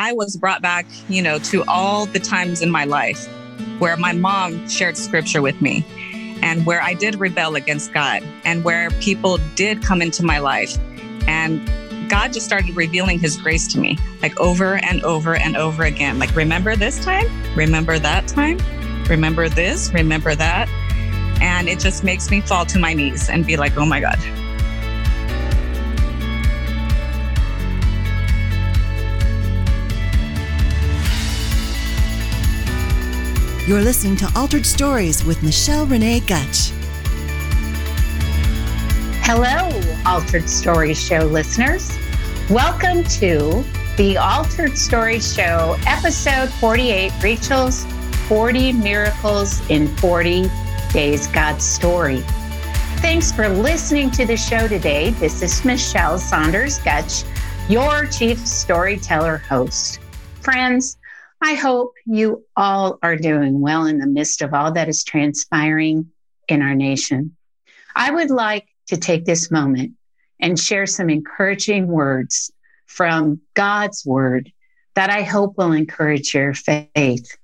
I was brought back, you know, to all the times in my life where my mom shared scripture with me and where I did rebel against God and where people did come into my life. And God just started revealing his grace to me, like over and over and over again. Like, remember this time? Remember that time? Remember this? Remember that? And it just makes me fall to my knees and be like, oh my God, You're listening to Altered Stories with Michelle Renee Gutch. Hello, Altered Stories Show listeners. Welcome to the Altered Stories Show, episode 48 Rachel's 40 Miracles in 40 Days God's Story. Thanks for listening to the show today. This is Michelle Saunders Gutch, your chief storyteller host. Friends, I hope you all are doing well in the midst of all that is transpiring in our nation. I would like to take this moment and share some encouraging words from God's word that I hope will encourage your faith.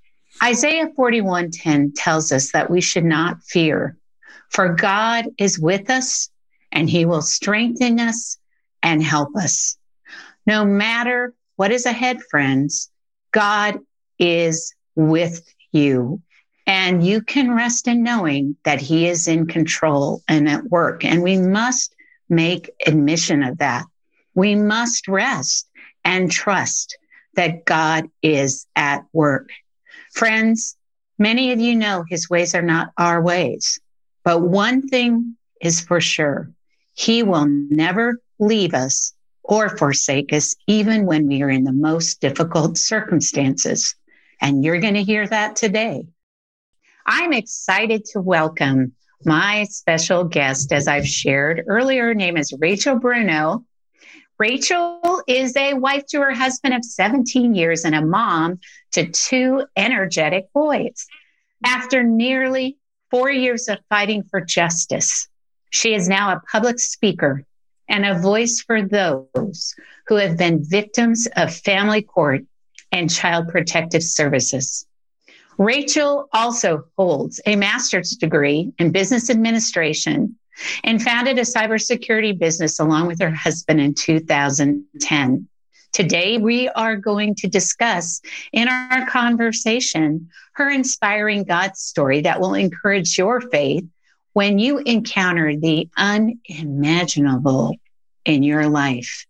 Isaiah 41:10 tells us that we should not fear, for God is with us and he will strengthen us and help us. No matter what is ahead, friends, God is with you. And you can rest in knowing that He is in control and at work. And we must make admission of that. We must rest and trust that God is at work. Friends, many of you know His ways are not our ways. But one thing is for sure He will never leave us or forsake us, even when we are in the most difficult circumstances. And you're going to hear that today. I'm excited to welcome my special guest, as I've shared earlier. Her name is Rachel Bruno. Rachel is a wife to her husband of 17 years and a mom to two energetic boys. After nearly four years of fighting for justice, she is now a public speaker and a voice for those who have been victims of family court and child protective services. Rachel also holds a master's degree in business administration and founded a cybersecurity business along with her husband in 2010. Today, we are going to discuss in our conversation her inspiring God story that will encourage your faith when you encounter the unimaginable in your life.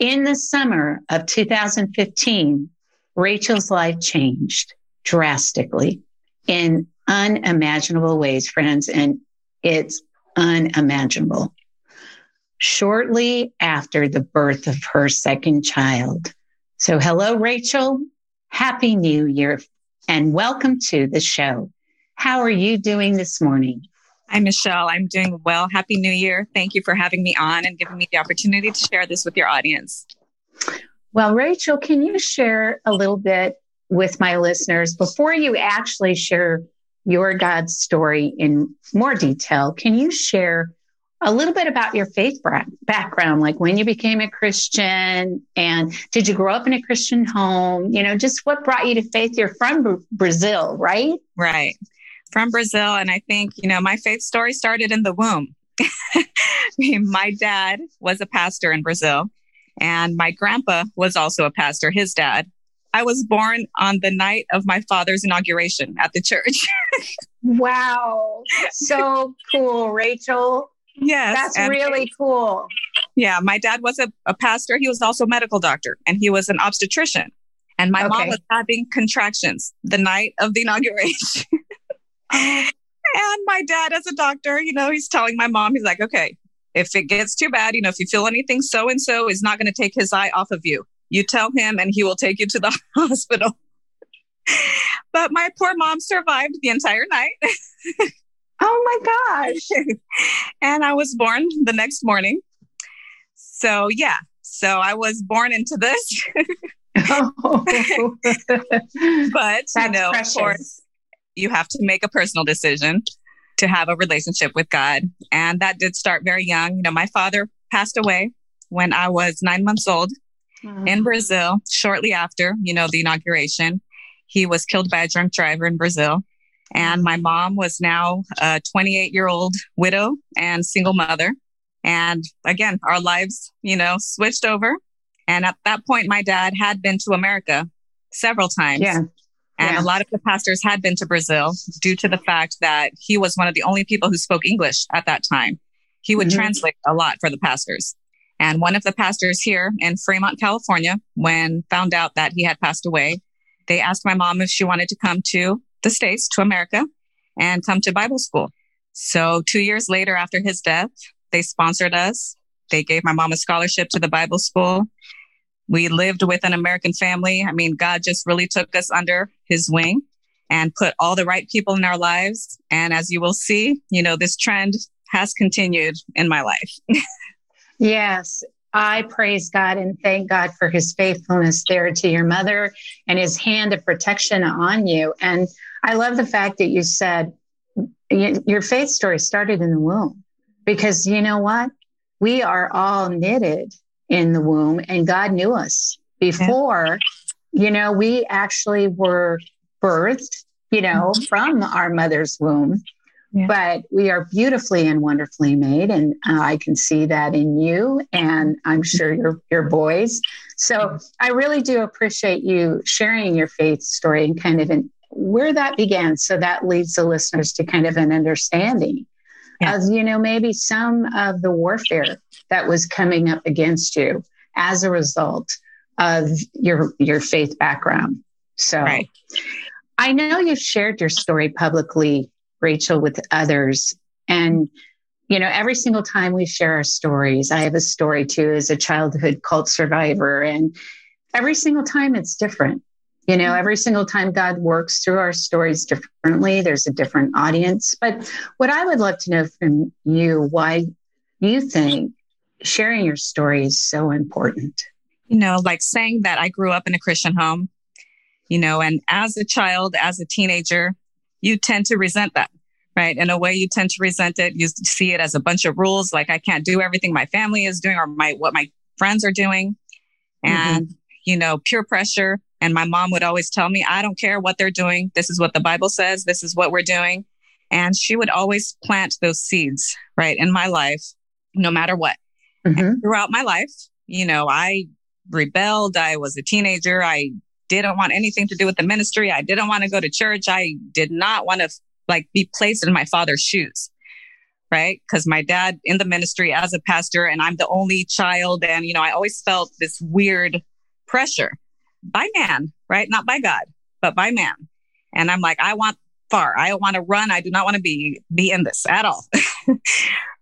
In the summer of 2015, Rachel's life changed drastically in unimaginable ways, friends, and it's unimaginable. Shortly after the birth of her second child. So, hello, Rachel. Happy New Year and welcome to the show. How are you doing this morning? Hi, Michelle. I'm doing well. Happy New Year. Thank you for having me on and giving me the opportunity to share this with your audience. Well, Rachel, can you share a little bit with my listeners before you actually share your God story in more detail? Can you share a little bit about your faith background, like when you became a Christian and did you grow up in a Christian home? You know, just what brought you to faith? You're from Brazil, right? Right. From Brazil. And I think, you know, my faith story started in the womb. my dad was a pastor in Brazil and my grandpa was also a pastor, his dad. I was born on the night of my father's inauguration at the church. wow. So cool, Rachel. Yes. That's really cool. Yeah. My dad was a, a, pastor. He was also a medical doctor and he was an obstetrician. And my okay. mom was having contractions the night of the inauguration. Oh. and my dad, as a doctor, you know, he's telling my mom, he's like, okay, if it gets too bad, you know, if you feel anything, so and so is not going to take his eye off of you. You tell him and he will take you to the hospital. but my poor mom survived the entire night. oh my gosh. and I was born the next morning. So, yeah. So I was born into this. oh. but, That's you know, precious. of course, you have to make a personal decision to have a relationship with God. And that did start very young. You know, my father passed away when I was nine months old. mm-hmm. in Brazil shortly after, you know, the inauguration. He was killed by a drunk driver in Brazil. And my mom was now a 28 year old widow and single mother. And again, our lives, you know, switched over. And at that point, my dad had been to America several times. Yeah. And yeah. a lot of the pastors had been to Brazil due to the fact that he was one of the only people who spoke English at that time. He would mm-hmm. translate a lot for the pastors. And one of the pastors here in Fremont, California, when found out that he had passed away, they asked my mom if she wanted to come to the States, to America, and come to Bible school. So two years later, after his death, they sponsored us. They gave my mom a scholarship to the Bible school. We lived with an American family. I mean, God just really took us under his wing and put all the right people in our lives. And as you will see, you know, this trend has continued in my life. yes. I praise God and thank God for his faithfulness there to your mother and his hand of protection on you. And I love the fact that you said your faith story started in the womb because you know what? We are all knitted in the womb and God knew us before, yeah. you know, we actually were birthed, you know, mm-hmm. from our mother's womb. Yeah. But we are beautifully and wonderfully made, and uh, I can see that in you, and I'm sure your your boys. So I really do appreciate you sharing your faith story and kind of in, where that began, so that leads the listeners to kind of an understanding yeah. of you know maybe some of the warfare that was coming up against you as a result of your your faith background. So right. I know you've shared your story publicly, Rachel, with others. And, you know, every single time we share our stories, I have a story too as a childhood cult survivor. And every single time it's different. You know, every single time God works through our stories differently, there's a different audience. But what I would love to know from you, why you think sharing your story is so important. You know, like saying that I grew up in a Christian home, you know, and as a child, as a teenager, you tend to resent that, right? In a way, you tend to resent it. You see it as a bunch of rules, like I can't do everything my family is doing or my what my friends are doing, mm-hmm. and mm-hmm. you know, peer pressure. And my mom would always tell me, I don't care what they're doing. This is what the Bible says. This is what we're doing. And she would always plant those seeds, right, in my life, no matter what. Mm-hmm. throughout my life, you know, I rebelled. I was a teenager. I didn't want anything to do with the ministry. I didn't want to go to church. I did not want to like be placed in my father's shoes. Right. Cause my dad in the ministry as a pastor and I'm the only child. And, you know, I always felt this weird pressure by man, right? Not by God, but by man. And I'm like, I want far. I want to run. I do not want to be, be in this at all.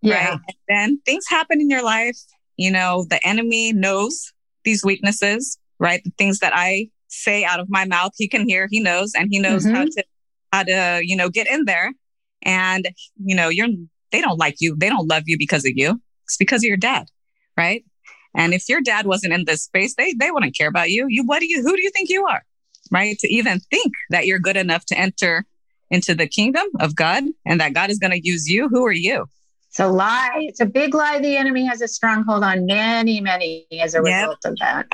Yeah. Right? And then things happen in your life. You know, the enemy knows these weaknesses, right? The things that I say out of my mouth, he can hear, he knows, and he knows mm-hmm. how to, how to, you know, get in there. And, you know, you're, they don't like you. They don't love you because of you. It's because of your dad, right? And if your dad wasn't in this space, they, they wouldn't care about you. You, what do you, who do you think you are? Right. To even think that you're good enough to enter into the kingdom of God and that God is going to use you. Who are you? It's a lie. It's a big lie. The enemy has a stronghold on many, many as a yep. result of that.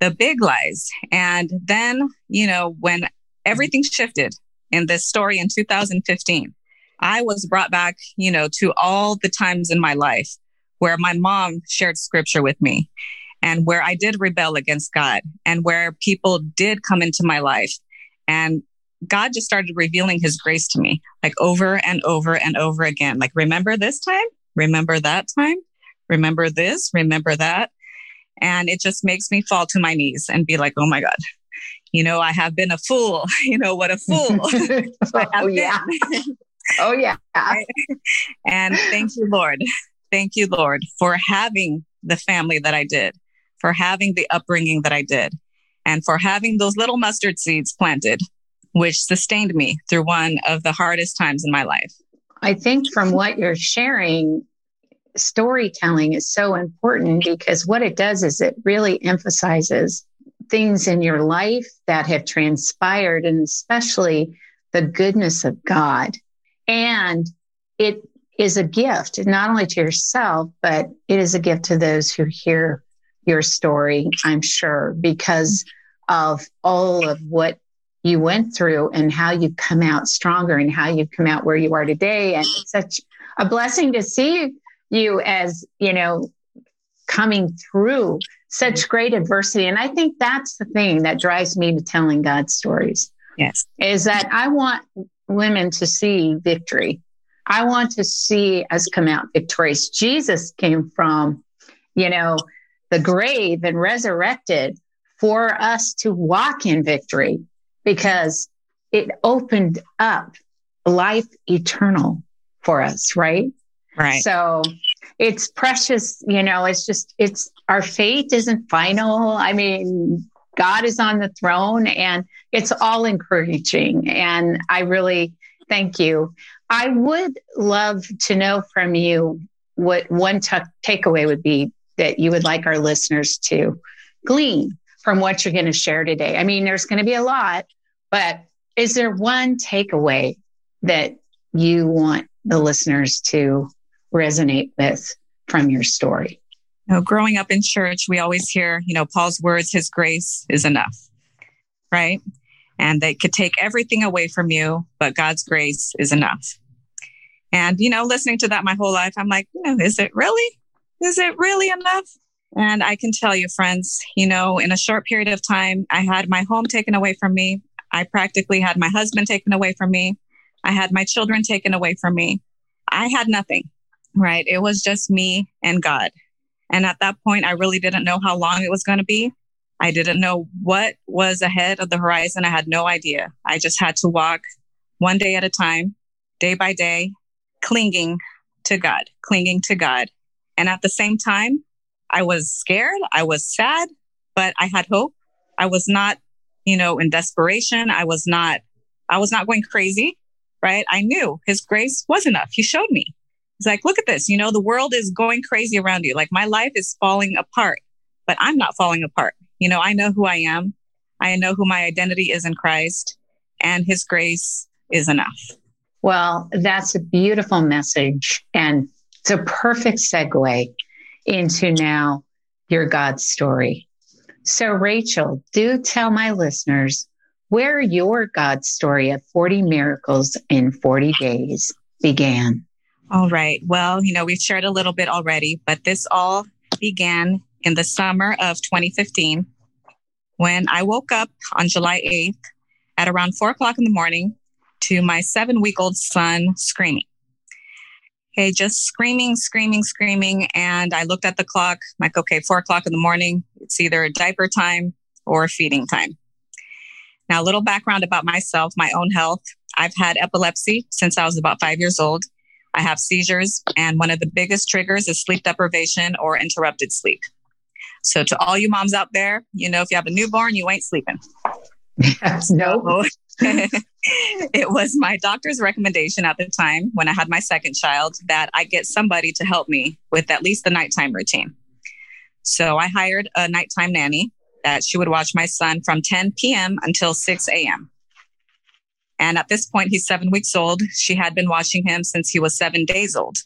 The big lies. And then, you know, when everything shifted in this story in 2015, I was brought back, you know, to all the times in my life where my mom shared scripture with me and where I did rebel against God and where people did come into my life and God just started revealing his grace to me like over and over and over again. Like, remember this time? Remember that time? Remember this? Remember that? And it just makes me fall to my knees and be like, oh my God, you know, I have been a fool. You know, what a fool. Oh, oh, yeah. oh, yeah. and thank you, Lord. Thank you, Lord, for having the family that I did, for having the upbringing that I did, and for having those little mustard seeds planted which sustained me through one of the hardest times in my life. I think from what you're sharing, storytelling is so important because what it does is it really emphasizes things in your life that have transpired and especially the goodness of God. And it is a gift, not only to yourself, but it is a gift to those who hear your story, I'm sure, because of all of what you went through and how you've come out stronger and how you've come out where you are today. And it's such a blessing to see you as, you know, coming through such great adversity. And I think that's the thing that drives me to telling God's stories. Yes. Is that I want women to see victory. I want to see us come out victorious. Jesus came from, you know, the grave and resurrected for us to walk in victory because it opened up life eternal for us, right? Right. So it's precious, you know, it's just, it's our fate isn't final. I mean, God is on the throne and it's all encouraging. And I really thank you. I would love to know from you what one t- takeaway would be that you would like our listeners to glean from what you're going to share today. I mean, there's going to be a lot, but is there one takeaway that you want the listeners to resonate with from your story? You know, growing up in church, we always hear, you know, Paul's words, his grace is enough, right? And they could take everything away from you, but God's grace is enough. And, you know, listening to that my whole life, I'm like, is it really? Is it really enough? And I can tell you, friends, you know, in a short period of time, I had my home taken away from me. I practically had my husband taken away from me. I had my children taken away from me. I had nothing, right? It was just me and God. And at that point, I really didn't know how long it was going to be. I didn't know what was ahead of the horizon. I had no idea. I just had to walk one day at a time, day by day, clinging to God, clinging to God. And at the same time, I was scared. I was sad, but I had hope. I was not, you know, in desperation. I was not, I was not going crazy, right? I knew his grace was enough. He showed me. He's like, look at this. You know, the world is going crazy around you. Like my life is falling apart, but I'm not falling apart. You know, I know who I am. I know who my identity is in Christ and his grace is enough. Well, that's a beautiful message. And it's a perfect segue into now your God story. So, Rachel, do tell my listeners where your God story of 40 miracles in 40 days began. All right. Well, you know, we've shared a little bit already, but this all began in the summer of 2015 when I woke up on July 8th at around four o'clock in the morning to my seven week old son screaming. Okay, just screaming, screaming, screaming. And I looked at the clock, I'm like, okay, four o'clock in the morning. It's either diaper time or feeding time. Now, a little background about myself, my own health. I've had epilepsy since I was about five years old. I have seizures, and one of the biggest triggers is sleep deprivation or interrupted sleep. So, to all you moms out there, you know, if you have a newborn, you ain't sleeping. No. Oh. it was my doctor's recommendation at the time when I had my second child that I get somebody to help me with at least the nighttime routine. So I hired a nighttime nanny that she would watch my son from 10 p.m. until 6 a.m. And at this point, he's seven weeks old. She had been watching him since he was seven days old.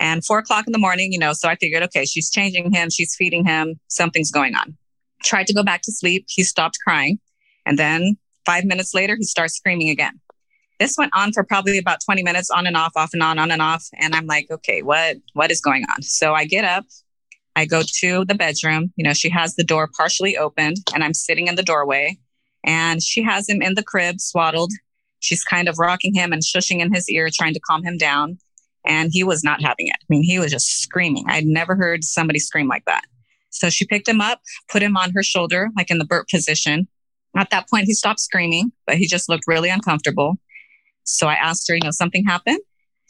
And four o'clock in the morning, you know, so I figured, okay, she's changing him, she's feeding him, something's going on. Tried to go back to sleep. He stopped crying. And then Five minutes later, he starts screaming again. This went on for probably about 20 minutes, on and off, off and on, on and off. And I'm like, okay, what, what is going on? So I get up, I go to the bedroom. You know, she has the door partially opened and I'm sitting in the doorway and she has him in the crib swaddled. She's kind of rocking him and shushing in his ear, trying to calm him down. And he was not having it. I mean, he was just screaming. I'd never heard somebody scream like that. So she picked him up, put him on her shoulder, like in the burp position. At that point, he stopped screaming, but he just looked really uncomfortable. So I asked her, you know, something happened.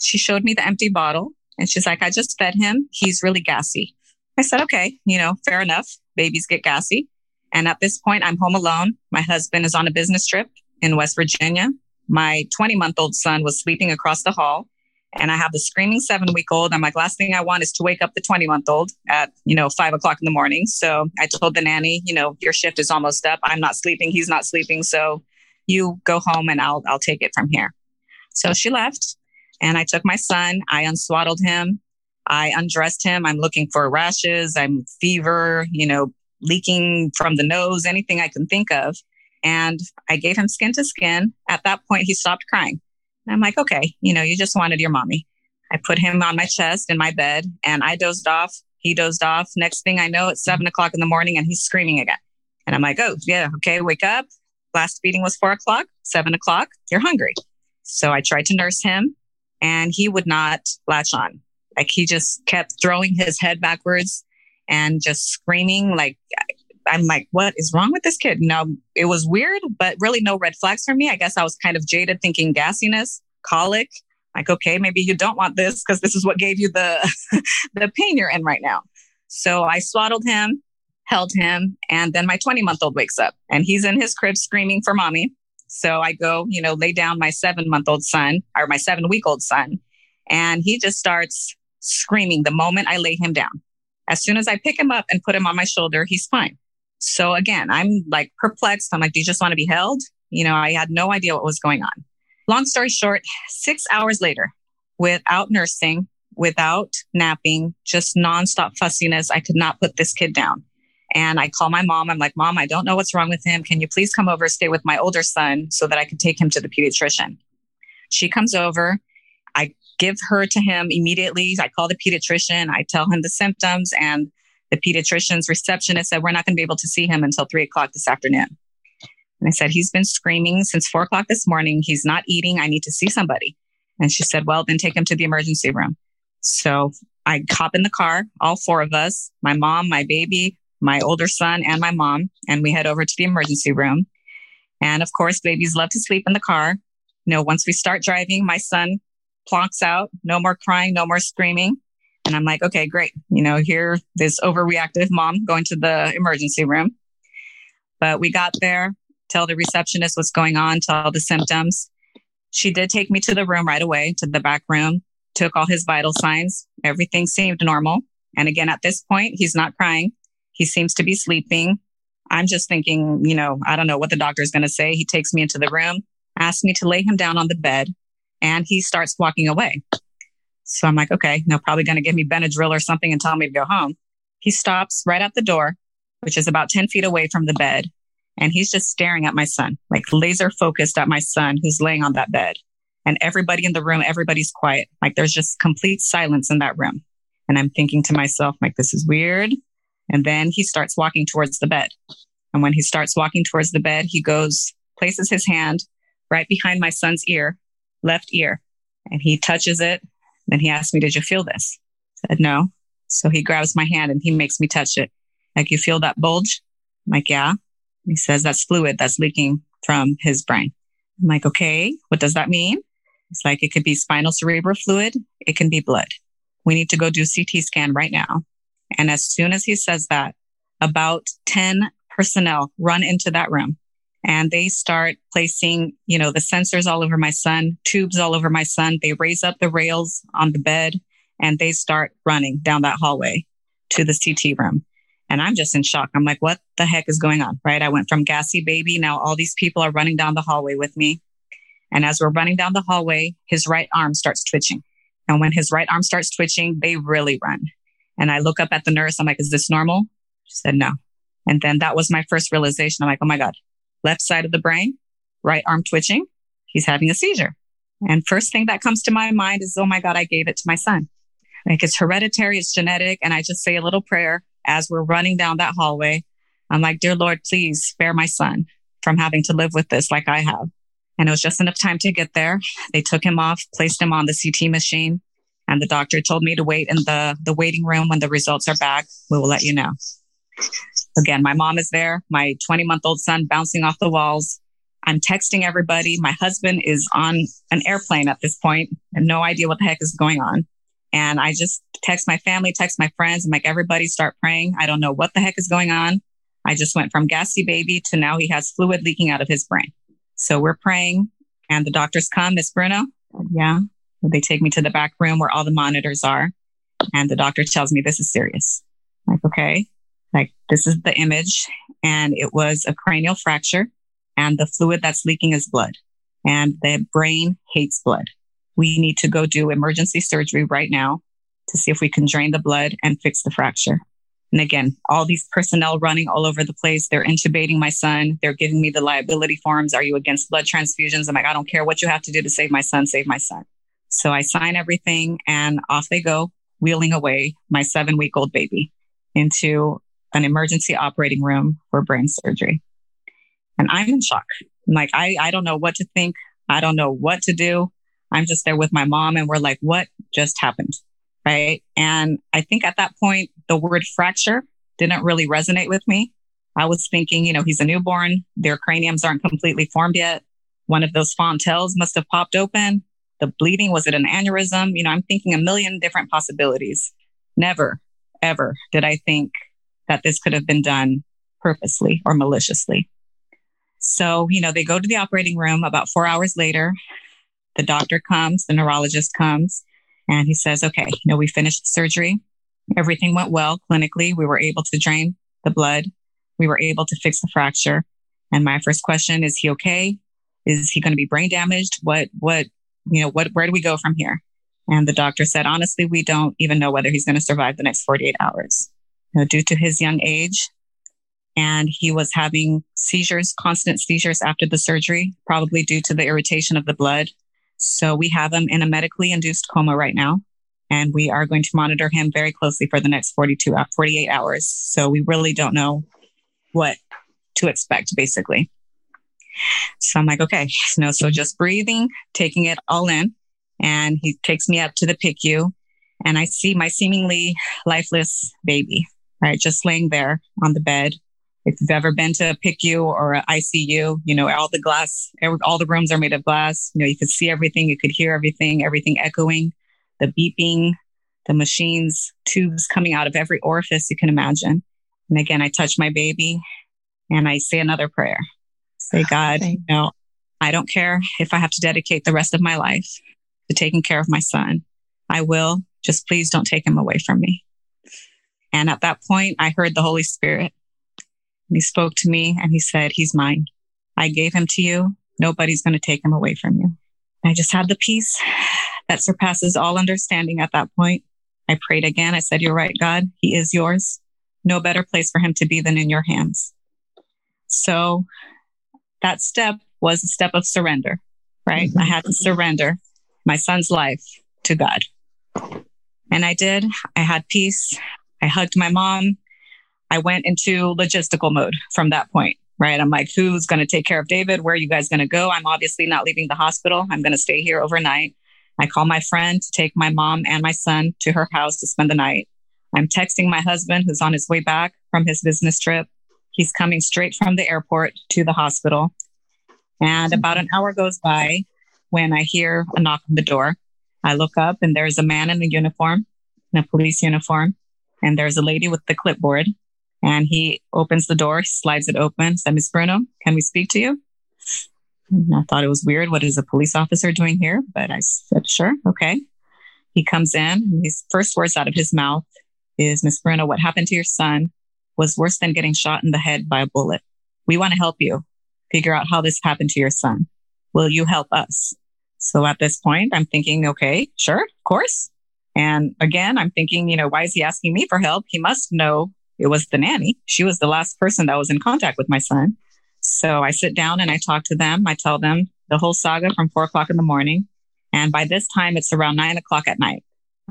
She showed me the empty bottle and she's like, I just fed him. He's really gassy. I said, okay, you know, fair enough. Babies get gassy. And at this point, I'm home alone. My husband is on a business trip in West Virginia. My 20 month old son was sleeping across the hall and I have the screaming seven week old. I'm like, last thing I want is to wake up the 20 month old at, you know, five o'clock in the morning. So I told the nanny, you know, your shift is almost up. I'm not sleeping. He's not sleeping. So you go home and I'll, I'll take it from here. So she left and I took my son. I unswaddled him. I undressed him. I'm looking for rashes. I'm fever, you know, leaking from the nose, anything I can think of. And I gave him skin to skin. At that point, he stopped crying. And I'm like, okay, you know, you just wanted your mommy. I put him on my chest in my bed and I dozed off. He dozed off. Next thing I know, it's seven o'clock in the morning and he's screaming again. And I'm like, oh, yeah, okay, wake up. Last feeding was four o'clock, seven o'clock, you're hungry. So I tried to nurse him and he would not latch on. Like he just kept throwing his head backwards and just screaming. Like, I'm like, what is wrong with this kid? No, it was weird, but really no red flags for me. I guess I was kind of jaded thinking gassiness, colic. Like, okay, maybe you don't want this because this is what gave you the, the pain you're in right now. So I swaddled him, held him, and then my 20 month old wakes up and he's in his crib screaming for mommy. So I go, you know, lay down my seven month old son or my seven week old son, and he just starts screaming the moment I lay him down. As soon as I pick him up and put him on my shoulder, he's fine. So again, I'm like perplexed. I'm like, do you just want to be held? You know, I had no idea what was going on. Long story short, six hours later, without nursing, without napping, just nonstop fussiness, I could not put this kid down. And I call my mom. I'm like, Mom, I don't know what's wrong with him. Can you please come over, stay with my older son so that I can take him to the pediatrician? She comes over. I give her to him immediately. I call the pediatrician. I tell him the symptoms, and the pediatrician's receptionist said, We're not going to be able to see him until three o'clock this afternoon. And I said, He's been screaming since four o'clock this morning. He's not eating. I need to see somebody. And she said, Well, then take him to the emergency room. So I hop in the car, all four of us, my mom, my baby, my older son, and my mom, and we head over to the emergency room. And of course, babies love to sleep in the car. You know, once we start driving, my son plonks out, no more crying, no more screaming. And I'm like, okay, great. You know, here, this overreactive mom going to the emergency room. But we got there, tell the receptionist what's going on, tell the symptoms. She did take me to the room right away, to the back room, took all his vital signs. Everything seemed normal. And again, at this point, he's not crying. He seems to be sleeping. I'm just thinking, you know, I don't know what the doctor is going to say. He takes me into the room, asks me to lay him down on the bed, and he starts walking away. So I'm like, okay, no, probably going to give me Benadryl or something and tell me to go home. He stops right at the door, which is about 10 feet away from the bed. And he's just staring at my son, like laser focused at my son who's laying on that bed. And everybody in the room, everybody's quiet. Like there's just complete silence in that room. And I'm thinking to myself, like, this is weird. And then he starts walking towards the bed. And when he starts walking towards the bed, he goes, places his hand right behind my son's ear, left ear, and he touches it. Then he asked me, Did you feel this? I said, No. So he grabs my hand and he makes me touch it. Like, you feel that bulge? I'm like, Yeah. He says, That's fluid that's leaking from his brain. I'm like, Okay, what does that mean? It's like, it could be spinal cerebral fluid, it can be blood. We need to go do CT scan right now. And as soon as he says that, about 10 personnel run into that room and they start placing, you know, the sensors all over my son, tubes all over my son. They raise up the rails on the bed and they start running down that hallway to the CT room. And I'm just in shock. I'm like, what the heck is going on? Right. I went from gassy baby. Now all these people are running down the hallway with me. And as we're running down the hallway, his right arm starts twitching. And when his right arm starts twitching, they really run. And I look up at the nurse. I'm like, is this normal? She said, no. And then that was my first realization. I'm like, oh my God, left side of the brain, right arm twitching. He's having a seizure. And first thing that comes to my mind is, oh my God, I gave it to my son. Like it's hereditary, it's genetic. And I just say a little prayer as we're running down that hallway. I'm like, dear Lord, please spare my son from having to live with this like I have. And it was just enough time to get there. They took him off, placed him on the CT machine. And the doctor told me to wait in the, the waiting room when the results are back. We will let you know. Again, my mom is there, my 20 month old son bouncing off the walls. I'm texting everybody. My husband is on an airplane at this point and no idea what the heck is going on. And I just text my family, text my friends. I'm like, everybody start praying. I don't know what the heck is going on. I just went from gassy baby to now he has fluid leaking out of his brain. So we're praying and the doctors come, Miss Bruno. Yeah. They take me to the back room where all the monitors are. And the doctor tells me this is serious. I'm like, okay, like this is the image. And it was a cranial fracture and the fluid that's leaking is blood and the brain hates blood. We need to go do emergency surgery right now. to see if we can drain the blood and fix the fracture. And again, all these personnel running all over the place. They're intubating my son. They're giving me the liability forms. Are you against blood transfusions? I'm like, I don't care what you have to do to save my son, save my son. So I sign everything and off they go, wheeling away my seven week old baby into an emergency operating room for brain surgery. And I'm in shock. I'm like, I, I don't know what to think. I don't know what to do. I'm just there with my mom and we're like, what just happened? Right. And I think at that point, the word fracture didn't really resonate with me. I was thinking, you know, he's a newborn. Their craniums aren't completely formed yet. One of those fontanelles must have popped open. The bleeding, was it an aneurysm? You know, I'm thinking a million different possibilities. Never, ever did I think that this could have been done purposely or maliciously. So, you know, they go to the operating room about four hours later. The doctor comes, the neurologist comes, and he says, okay, you know, we finished the surgery. Everything went well clinically. We were able to drain the blood. We were able to fix the fracture. And my first question is he okay? Is he going to be brain damaged? What, what, you know, what, where do we go from here? And the doctor said, honestly, we don't even know whether he's going to survive the next 48 hours. Know, due to his young age, and he was having seizures, constant seizures after the surgery, probably due to the irritation of the blood. So we have him in a medically induced coma right now. And we are going to monitor him very closely for the next 42, uh, 48 hours. So we really don't know what to expect, basically. So I'm like, okay, no, so just breathing, taking it all in. And he takes me up to the PICU and I see my seemingly lifeless baby, right? Just laying there on the bed if you've ever been to a PICU or ICU, you know, all the glass, all the rooms are made of glass. You know, you could see everything, you could hear everything, everything echoing, the beeping, the machines, tubes coming out of every orifice you can imagine. And again, I touch my baby and I say another prayer. Say, ah, God, you know, I don't care if I have to dedicate the rest of my life to taking care of my son. I will. Just please don't take him away from me. And at that point, I heard the Holy Spirit he spoke to me and he said, He's mine. I gave him to you. Nobody's going to take him away from you. I just had the peace that surpasses all understanding at that point. I prayed again. I said, You're right, God. He is yours. No better place for him to be than in your hands. So that step was a step of surrender, right? Mm-hmm. I had to surrender my son's life to God. And I did. I had peace. I hugged my mom. I went into logistical mode from that point, right? I'm like, who's going to take care of David? Where are you guys going to go? I'm obviously not leaving the hospital. I'm going to stay here overnight. I call my friend to take my mom and my son to her house to spend the night. I'm texting my husband who's on his way back from his business trip. He's coming straight from the airport to the hospital. And mm-hmm. about an hour goes by when I hear a knock on the door. I look up and there's a man in a uniform, in a police uniform, and there's a lady with the clipboard. And he opens the door, slides it open, said, Miss Bruno, can we speak to you? And I thought it was weird. What is a police officer doing here? But I said, sure, okay. He comes in, his first words out of his mouth is, Miss Bruno, what happened to your son was worse than getting shot in the head by a bullet. We want to help you figure out how this happened to your son. Will you help us? So at this point, I'm thinking, okay, sure, of course. And again, I'm thinking, you know, why is he asking me for help? He must know it was the nanny. She was the last person that was in contact with my son. So I sit down and I talk to them. I tell them the whole saga from four o'clock in the morning. And by this time, it's around nine o'clock at night.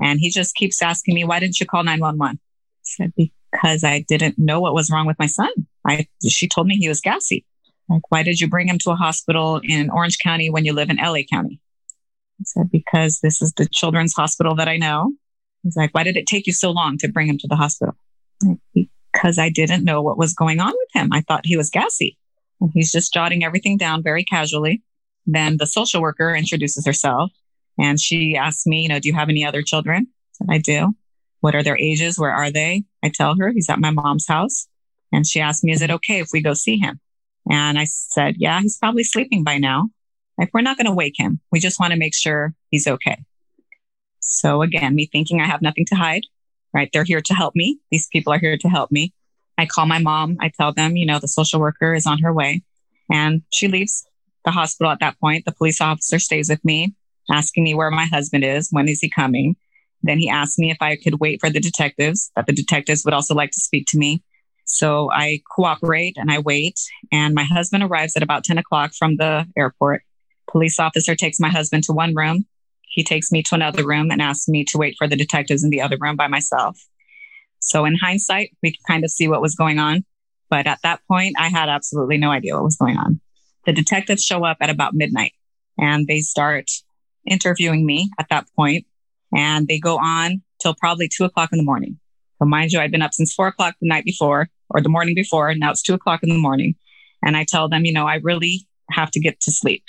And he just keeps asking me, why didn't you call 911? I said, because I didn't know what was wrong with my son. I, she told me he was gassy. Like, why did you bring him to a hospital in Orange County when you live in LA County? I said, because this is the children's hospital that I know. He's like, why did it take you so long to bring him to the hospital? because I didn't know what was going on with him. I thought he was gassy. And he's just jotting everything down very casually. Then the social worker introduces herself and she asks me, you know, do you have any other children? I I do. What are their ages? Where are they? I tell her he's at my mom's house. And she asked me, is it okay if we go see him? And I said, yeah, he's probably sleeping by now. Like, we're not going to wake him. We just want to make sure he's okay. So again, me thinking I have nothing to hide, right? They're here to help me. These people are here to help me. I call my mom. I tell them, you know, the social worker is on her way and she leaves the hospital at that point. The police officer stays with me, asking me where my husband is. When is he coming? Then he asked me if I could wait for the detectives, that the detectives would also like to speak to me. So I cooperate and I wait. And my husband arrives at about 10 o'clock from the airport. Police officer takes my husband to one room. He takes me to another room and asks me to wait for the detectives in the other room by myself. So in hindsight, we can kind of see what was going on. But at that point, I had absolutely no idea what was going on. The detectives show up at about midnight and they start interviewing me at that point, and they go on till probably two o'clock in the morning. So mind you, I'd been up since four o'clock the night before or the morning before, now it's two o'clock in the morning. And I tell them, you know, I really have to get to sleep.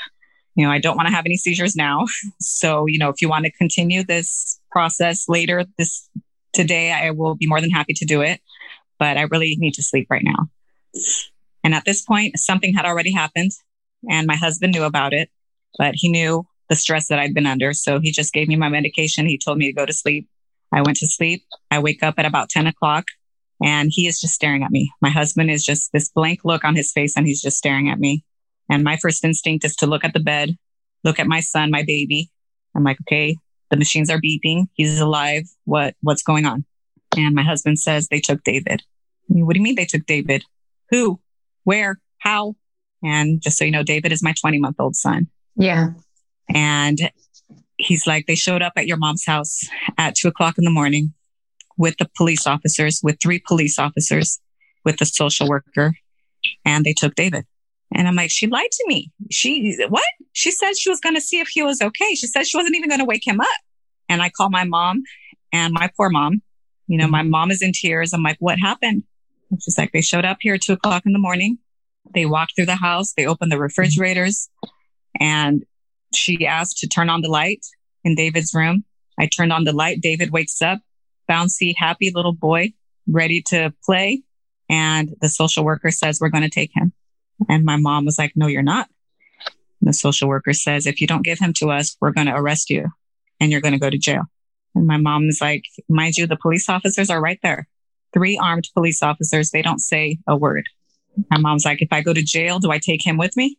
You know, I don't want to have any seizures now. So, you know, if you want to continue this process later this today, I will be more than happy to do it. But I really need to sleep right now. And at this point, something had already happened and my husband knew about it, but he knew the stress that I'd been under. So he just gave me my medication. He told me to go to sleep. I went to sleep. I wake up at about 10 o'clock and he is just staring at me. My husband is just this blank look on his face and he's just staring at me. And my first instinct is to look at the bed, look at my son, my baby. I'm like, okay, the machines are beeping. He's alive. What, what's going on? And my husband says they took David. what do you mean they took David? Who? Where? How? And just so you know, David is my 20 month old son. Yeah. And he's like, they showed up at your mom's house at two o'clock in the morning with the police officers, with three police officers, with the social worker, and they took David. And I'm like, she lied to me. She, what? She said she was going to see if he was okay. She said she wasn't even going to wake him up. And I call my mom and my poor mom. You know, my mm-hmm. mom is in tears. I'm like, what happened? And she's like, they showed up here at two o'clock in the morning. They walked through the house. They opened the mm-hmm. refrigerators and she asked to turn on the light in David's room. I turned on the light. David wakes up, bouncy, happy little boy, ready to play. And the social worker says, we're going to take him. And my mom was like, no, you're not. And the social worker says, if you don't give him to us, we're going to arrest you and you're going to go to jail. And my mom is like, mind you, the police officers are right there. Three armed police officers. They don't say a word. My mom's like, if I go to jail, do I take him with me?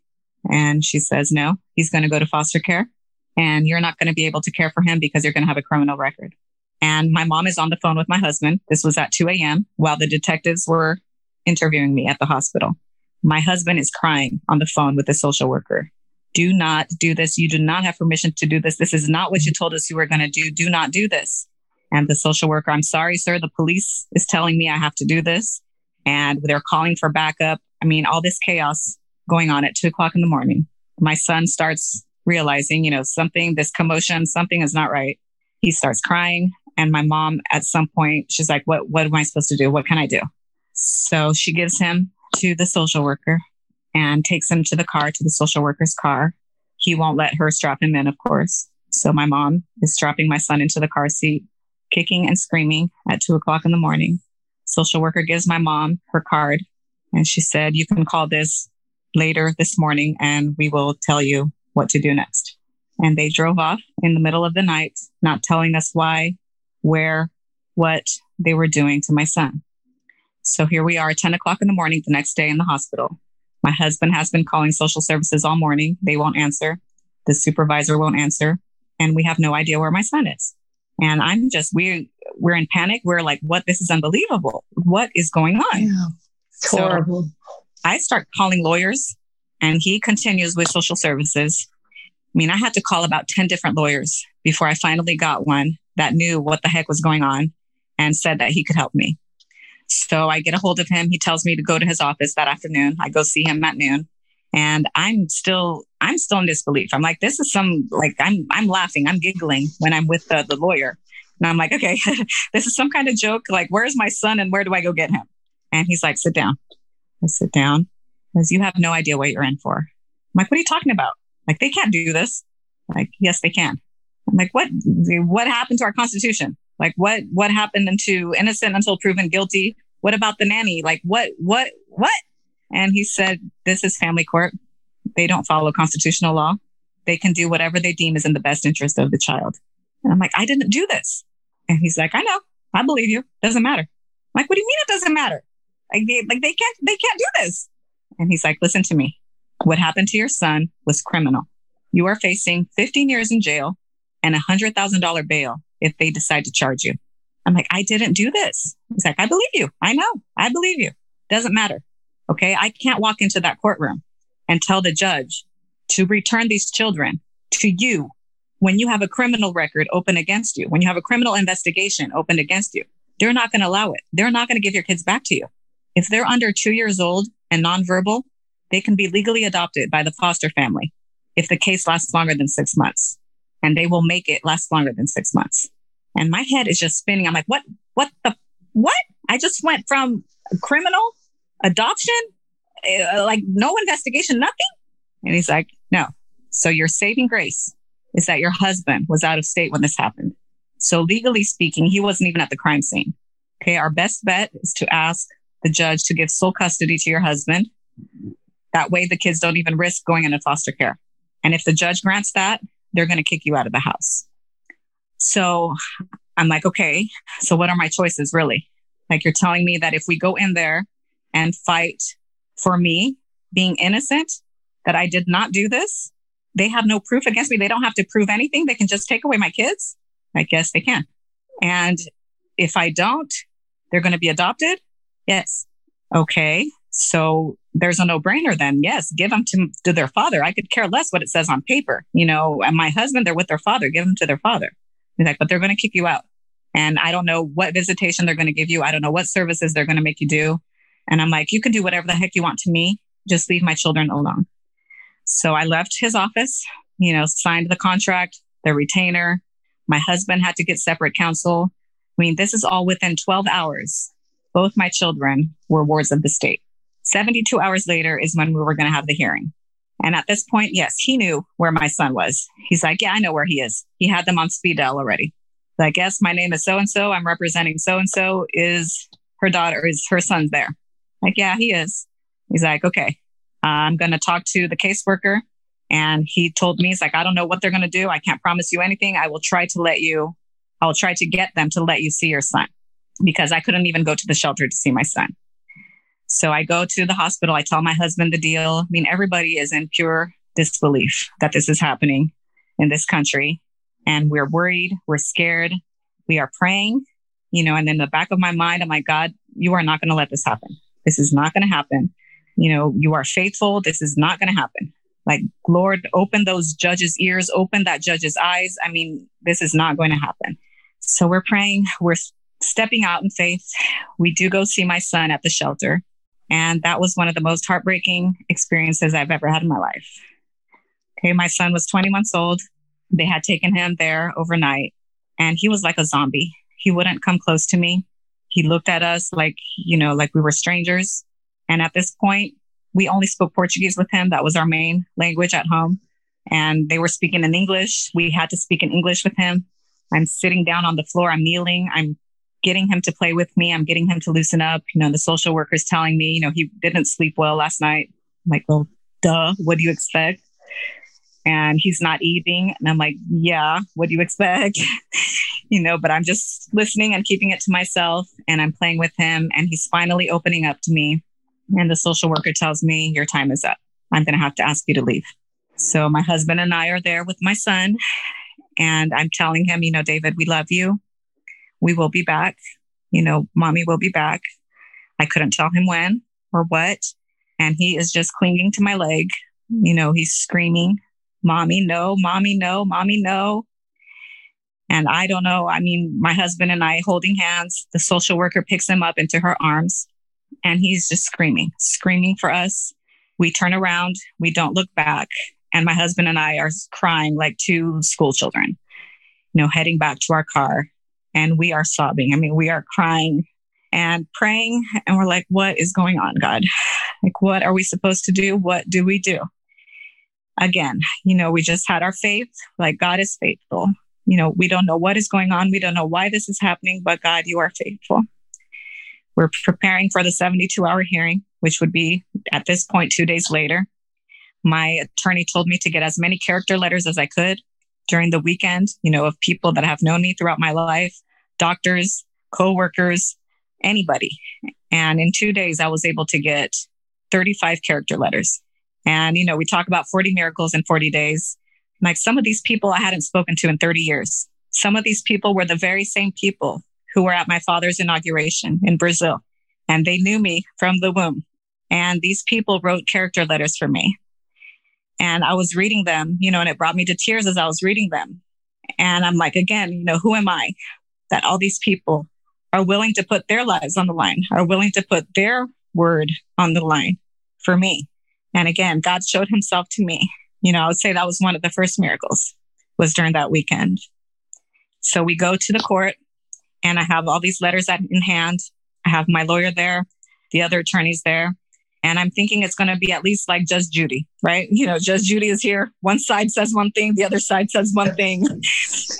And she says, no, he's going to go to foster care and you're not going to be able to care for him because you're going to have a criminal record. And my mom is on the phone with my husband. This was at 2 a.m. while the detectives were interviewing me at the hospital. My husband is crying on the phone with the social worker. Do not do this. You do not have permission to do this. This is not what you told us you were going to do. Do not do this. And the social worker, I'm sorry, sir. The police is telling me I have to do this. And they're calling for backup. I mean, all this chaos going on at two o'clock in the morning. My son starts realizing, you know, something, this commotion, something is not right. He starts crying. And my mom, at some point, she's like, what, what am I supposed to do? What can I do? So she gives him to the social worker and takes him to the car, to the social worker's car. He won't let her strap him in, of course. So my mom is strapping my son into the car seat, kicking and screaming at two o'clock in the morning. Social worker gives my mom her card and she said, you can call this later this morning and we will tell you what to do next. And they drove off in the middle of the night, not telling us why, where, what they were doing to my son. So here we are, 10 o'clock in the morning the next day in the hospital. My husband has been calling social services all morning. They won't answer. The supervisor won't answer. And we have no idea where my son is. And I'm just, we, we're in panic. We're like, what? This is unbelievable. What is going on? Yeah, it's so horrible. I start calling lawyers and he continues with social services. I mean, I had to call about 10 different lawyers before I finally got one that knew what the heck was going on and said that he could help me. So I get a hold of him. He tells me to go to his office that afternoon. I go see him at noon. And I'm still, I'm still in disbelief. I'm like, this is some, like, I'm, I'm laughing, I'm giggling when I'm with the, the lawyer. And I'm like, okay, this is some kind of joke. Like, where's my son and where do I go get him? And he's like, sit down. I sit down because you have no idea what you're in for. I'm like, what are you talking about? Like, they can't do this. Like, yes, they can. I'm like, what, what happened to our constitution? Like, what, what happened to innocent until proven guilty? What about the nanny? Like, what, what, what? And he said, this is family court. They don't follow constitutional law. They can do whatever they deem is in the best interest of the child. And I'm like, I didn't do this. And he's like, I know. I believe you. Doesn't matter. I'm like, what do you mean it doesn't matter? Like they, like they can't, they can't do this. And he's like, listen to me. What happened to your son was criminal. You are facing 15 years in jail and a hundred thousand dollar bail if they decide to charge you. I'm like, I didn't do this. He's like, I believe you. I know. I believe you. Doesn't matter. Okay. I can't walk into that courtroom and tell the judge to return these children to you when you have a criminal record open against you, when you have a criminal investigation opened against you. They're not going to allow it. They're not going to give your kids back to you. If they're under two years old and nonverbal, they can be legally adopted by the foster family if the case lasts longer than six months and they will make it last longer than six months. And my head is just spinning. I'm like, what, what the, what? I just went from criminal adoption, uh, like no investigation, nothing. And he's like, no. So your saving grace is that your husband was out of state when this happened. So legally speaking, he wasn't even at the crime scene. Okay. Our best bet is to ask the judge to give sole custody to your husband. That way the kids don't even risk going into foster care. And if the judge grants that, they're going to kick you out of the house. So I'm like, okay, so what are my choices really? Like you're telling me that if we go in there and fight for me being innocent, that I did not do this, they have no proof against me. They don't have to prove anything. They can just take away my kids. I guess they can. And if I don't, they're going to be adopted. Yes. Okay. So there's a no brainer then. Yes. Give them to, to their father. I could care less what it says on paper, you know, and my husband, they're with their father. Give them to their father. He's like, but they're going to kick you out. And I don't know what visitation they're going to give you. I don't know what services they're going to make you do. And I'm like, you can do whatever the heck you want to me. Just leave my children alone. So I left his office, you know, signed the contract, the retainer. My husband had to get separate counsel. I mean, this is all within 12 hours. Both my children were wards of the state. 72 hours later is when we were going to have the hearing. And at this point, yes, he knew where my son was. He's like, yeah, I know where he is. He had them on speed dial already. I guess my name is so and so. I'm representing so and so. Is her daughter, is her son there? Like, yeah, he is. He's like, okay, I'm going to talk to the caseworker. And he told me, he's like, I don't know what they're going to do. I can't promise you anything. I will try to let you, I'll try to get them to let you see your son because I couldn't even go to the shelter to see my son. So I go to the hospital. I tell my husband the deal. I mean, everybody is in pure disbelief that this is happening in this country. And we're worried. We're scared. We are praying, you know, and in the back of my mind, I'm like, God, you are not going to let this happen. This is not going to happen. You know, you are faithful. This is not going to happen. Like, Lord, open those judges' ears, open that judge's eyes. I mean, this is not going to happen. So we're praying. We're stepping out in faith. We do go see my son at the shelter. And that was one of the most heartbreaking experiences I've ever had in my life. Okay, my son was 20 months old. They had taken him there overnight, and he was like a zombie. He wouldn't come close to me. He looked at us like, you know, like we were strangers. And at this point, we only spoke Portuguese with him. That was our main language at home. And they were speaking in English. We had to speak in English with him. I'm sitting down on the floor. I'm kneeling. I'm getting him to play with me. I'm getting him to loosen up. You know, the social worker's telling me, you know, he didn't sleep well last night. I'm like, well, duh, what do you expect? And he's not eating. And I'm like, yeah, what do you expect? you know, but I'm just listening and keeping it to myself. And I'm playing with him. And he's finally opening up to me. And the social worker tells me, your time is up. I'm going to have to ask you to leave. So my husband and I are there with my son. And I'm telling him, you know, David, we love you we will be back. You know, mommy will be back. I couldn't tell him when or what. And he is just clinging to my leg. You know, he's screaming, Mommy, no, mommy, no, mommy, no. And I don't know. I mean, my husband and I holding hands, the social worker picks him up into her arms and he's just screaming, screaming for us. We turn around, we don't look back. And my husband and I are crying like two school children, you know, heading back to our car and we are sobbing. I mean, we are crying and praying and we're like, what is going on, God? Like, what are we supposed to do? What do we do? Again, you know, we just had our faith, like God is faithful. You know, we don't know what is going on. We don't know why this is happening, but God, you are faithful. We're preparing for the 72 hour hearing, which would be at this point, two days later. My attorney told me to get as many character letters as I could during the weekend, you know, of people that have known me throughout my life, doctors, co-workers, anybody. And in two days, I was able to get 35 character letters. And, you know, we talk about 40 miracles in 40 days. Like some of these people I hadn't spoken to in 30 years. Some of these people were the very same people who were at my father's inauguration in Brazil, and they knew me from the womb. And these people wrote character letters for me. And I was reading them, you know, and it brought me to tears as I was reading them. And I'm like, again, you know, who am I that all these people are willing to put their lives on the line, are willing to put their word on the line for me? And again, God showed himself to me. You know, I would say that was one of the first miracles was during that weekend. So we go to the court and I have all these letters in hand. I have my lawyer there, the other attorneys there. And I'm thinking it's going to be at least like Judge Judy, right? You know, Judge Judy is here. One side says one thing, the other side says one thing.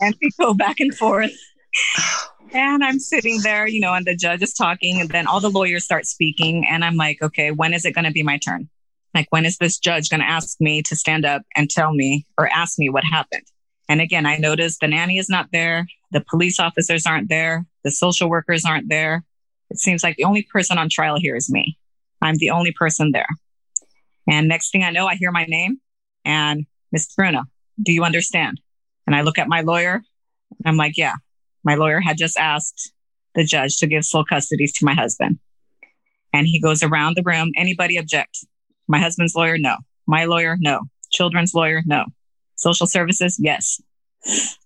and we go back and forth. And I'm sitting there, you know, and the judge is talking, and then all the lawyers start speaking. And I'm like, okay, when is it going to be my turn? Like, when is this judge going to ask me to stand up and tell me or ask me what happened? And again, I noticed the nanny is not there. The police officers aren't there. The social workers aren't there. It seems like the only person on trial here is me. I'm the only person there. And next thing I know, I hear my name and Miss Bruno, do you understand? And I look at my lawyer I'm like, yeah, my lawyer had just asked the judge to give sole custody to my husband. And he goes around the room. Anybody object? My husband's lawyer, no. My lawyer, no. Children's lawyer, no. Social services, yes.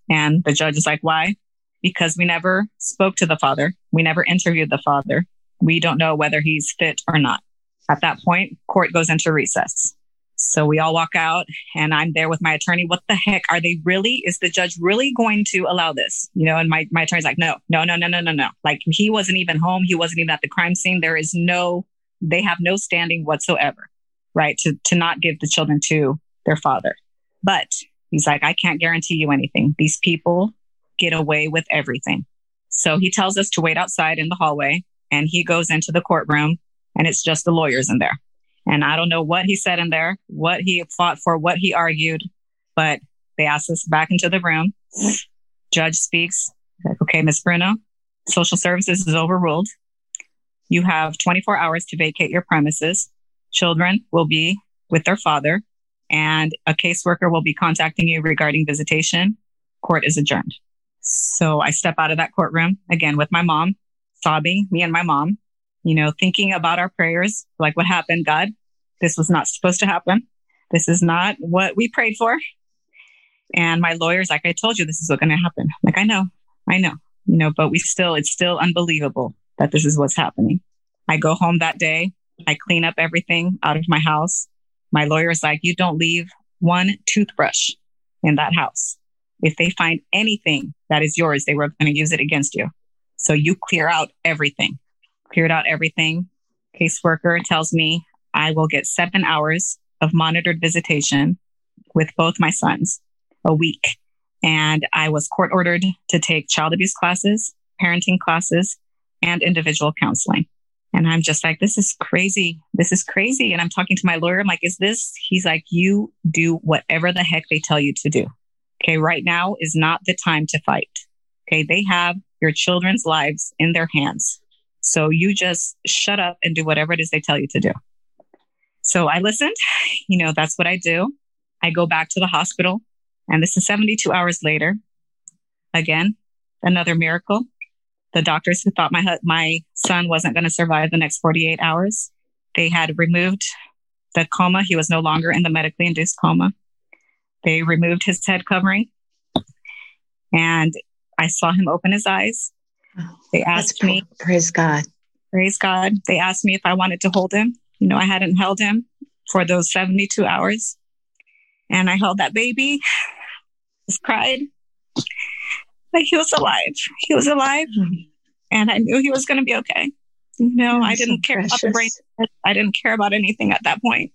And the judge is like, why? Because we never spoke to the father. We never interviewed the father. We don't know whether he's fit or not. At that point, court goes into recess. So we all walk out and I'm there with my attorney. What the heck? Are they really? Is the judge really going to allow this? You know, and my, my attorney's like, no, no, no, no, no, no, no. Like he wasn't even home. He wasn't even at the crime scene. There is no, they have no standing whatsoever, right? To, to not give the children to their father. But he's like, I can't guarantee you anything. These people get away with everything. So he tells us to wait outside in the hallway and he goes into the courtroom and it's just the lawyers in there. And I don't know what he said in there, what he fought for, what he argued, but they asked us back into the room. Judge speaks. Okay, Miss Bruno, social services is overruled. You have 24 hours to vacate your premises. Children will be with their father and a caseworker will be contacting you regarding visitation. Court is adjourned. So I step out of that courtroom again with my mom, sobbing, me and my mom, you know, thinking about our prayers, like what happened, God, this was not supposed to happen. This is not what we prayed for. And my lawyer's like, I told you this is what's going to happen. Like, I know, I know, you know, but we still, it's still unbelievable that this is what's happening. I go home that day. I clean up everything out of my house. My lawyer's like, you don't leave one toothbrush in that house. If they find anything that is yours, they were going to use it against you. So you clear out everything. Cleared out everything. Caseworker tells me I will get seven hours of monitored visitation with both my sons a week. And I was court ordered to take child abuse classes, parenting classes, and individual counseling. And I'm just like, this is crazy. This is crazy. And I'm talking to my lawyer. I'm like, is this? He's like, you do whatever the heck they tell you to do. Okay. Right now is not the time to fight. Okay. They have your children's lives in their hands. So you just shut up and do whatever it is they tell you to do. So I listened. You know, that's what I do. I go back to the hospital and this is 72 hours later. Again, another miracle. The doctors who thought my, my son wasn't going to survive the next 48 hours, they had removed the coma. He was no longer in the medically induced coma. They removed his head covering and I saw him open his eyes. They oh, asked me, Praise God. Praise God. They asked me if I wanted to hold him. You know, I hadn't held him for those 72 hours. And I held that baby, just cried. But he was alive. He was alive. Hmm. And I knew he was going to be okay. You know, I didn't so care precious. about the brain. I didn't care about anything at that point.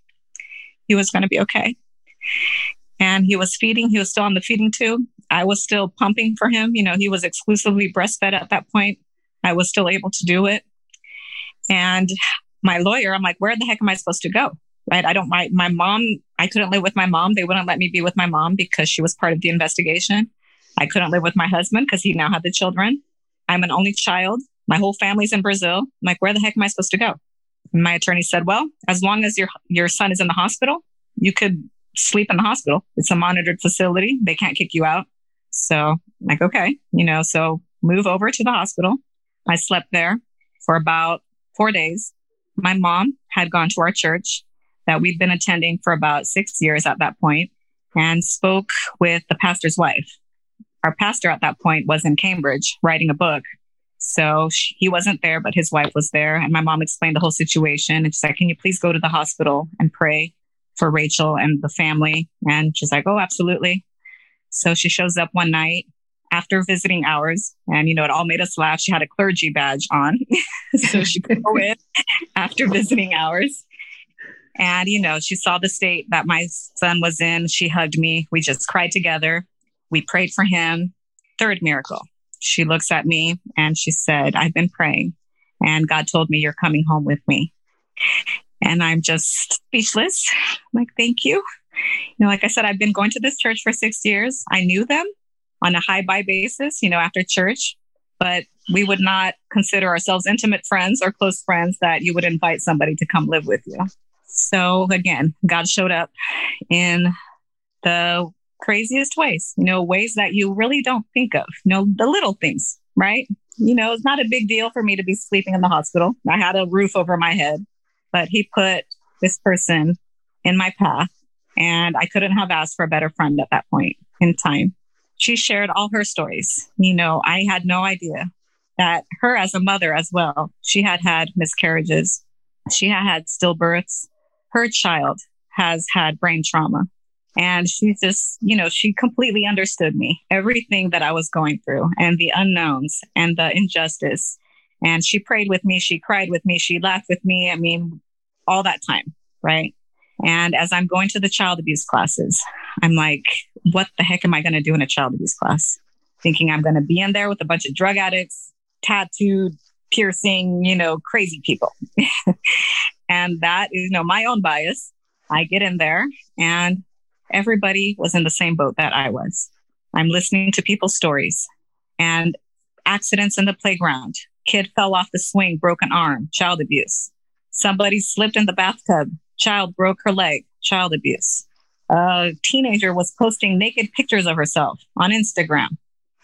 He was going to be okay and he was feeding. He was still on the feeding tube. I was still pumping for him. You know, he was exclusively breastfed at that point. I was still able to do it. And my lawyer, I'm like, where the heck am I supposed to go? Right. I don't, my, my mom, I couldn't live with my mom. They wouldn't let me be with my mom because she was part of the investigation. I couldn't live with my husband because he now had the children. I'm an only child. My whole family's in Brazil. I'm like, where the heck am I supposed to go? And my attorney said, well, as long as your, your son is in the hospital, you could sleep in the hospital. It's a monitored facility. They can't kick you out. So, like, okay, you know, so move over to the hospital. I slept there for about four days. My mom had gone to our church that we'd been attending for about six years at that point and spoke with the pastor's wife. Our pastor at that point was in Cambridge writing a book. So she, he wasn't there, but his wife was there. And my mom explained the whole situation. And she's like, Can you please go to the hospital and pray for Rachel and the family? And she's like, Oh, absolutely. So she shows up one night after visiting hours. And, you know, it all made us laugh. She had a clergy badge on. so she could go in after visiting hours. And, you know, she saw the state that my son was in. She hugged me. We just cried together. We prayed for him. Third miracle. She looks at me and she said, I've been praying and God told me you're coming home with me. And I'm just speechless. I'm like, thank you. You know, like I said, I've been going to this church for six years. I knew them on a high by basis, you know, after church, but we would not consider ourselves intimate friends or close friends that you would invite somebody to come live with you. So again, God showed up in the craziest ways, you know, ways that you really don't think of, you know, the little things, right? You know, it's not a big deal for me to be sleeping in the hospital. I had a roof over my head, but he put this person in my path and I couldn't have asked for a better friend at that point in time. She shared all her stories. You know, I had no idea that her as a mother as well, she had had miscarriages. She had had stillbirths her child has had brain trauma. And she just, you know, she completely understood me, everything that I was going through and the unknowns and the injustice. And she prayed with me. She cried with me. She laughed with me. I mean, all that time. Right. And as I'm going to the child abuse classes, I'm like, what the heck am I going to do in a child abuse class? Thinking I'm going to be in there with a bunch of drug addicts, tattooed, piercing, you know, crazy people. and that is, you know, my own bias. I get in there and everybody was in the same boat that I was. I'm listening to people's stories and accidents in the playground. Kid fell off the swing, broken arm, child abuse. Somebody slipped in the bathtub, child broke her leg, child abuse. A teenager was posting naked pictures of herself on Instagram.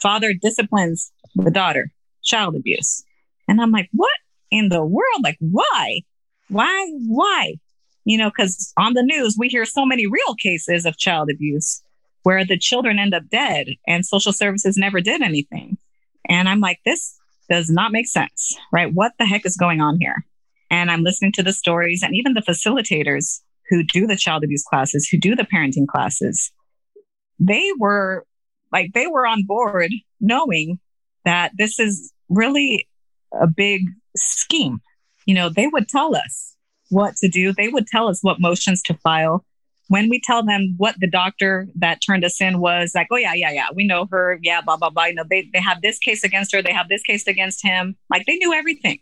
Father disciplines the daughter, child abuse. And I'm like, what in the world? Like, why? Why? Why? You know, because on the news, we hear so many real cases of child abuse where the children end up dead and social services never did anything. And I'm like, this does not make sense, right? What the heck is going on here? And I'm listening to the stories and even the facilitators who do the child abuse classes, who do the parenting classes, they were like, they were on board knowing that this is really a big scheme. You know, they would tell us what to do. They would tell us what motions to file. When we tell them what the doctor that turned us in was like, oh yeah, yeah, yeah, we know her. Yeah, blah, blah, blah. You know, they, they have this case against her. They have this case against him. Like they knew everything.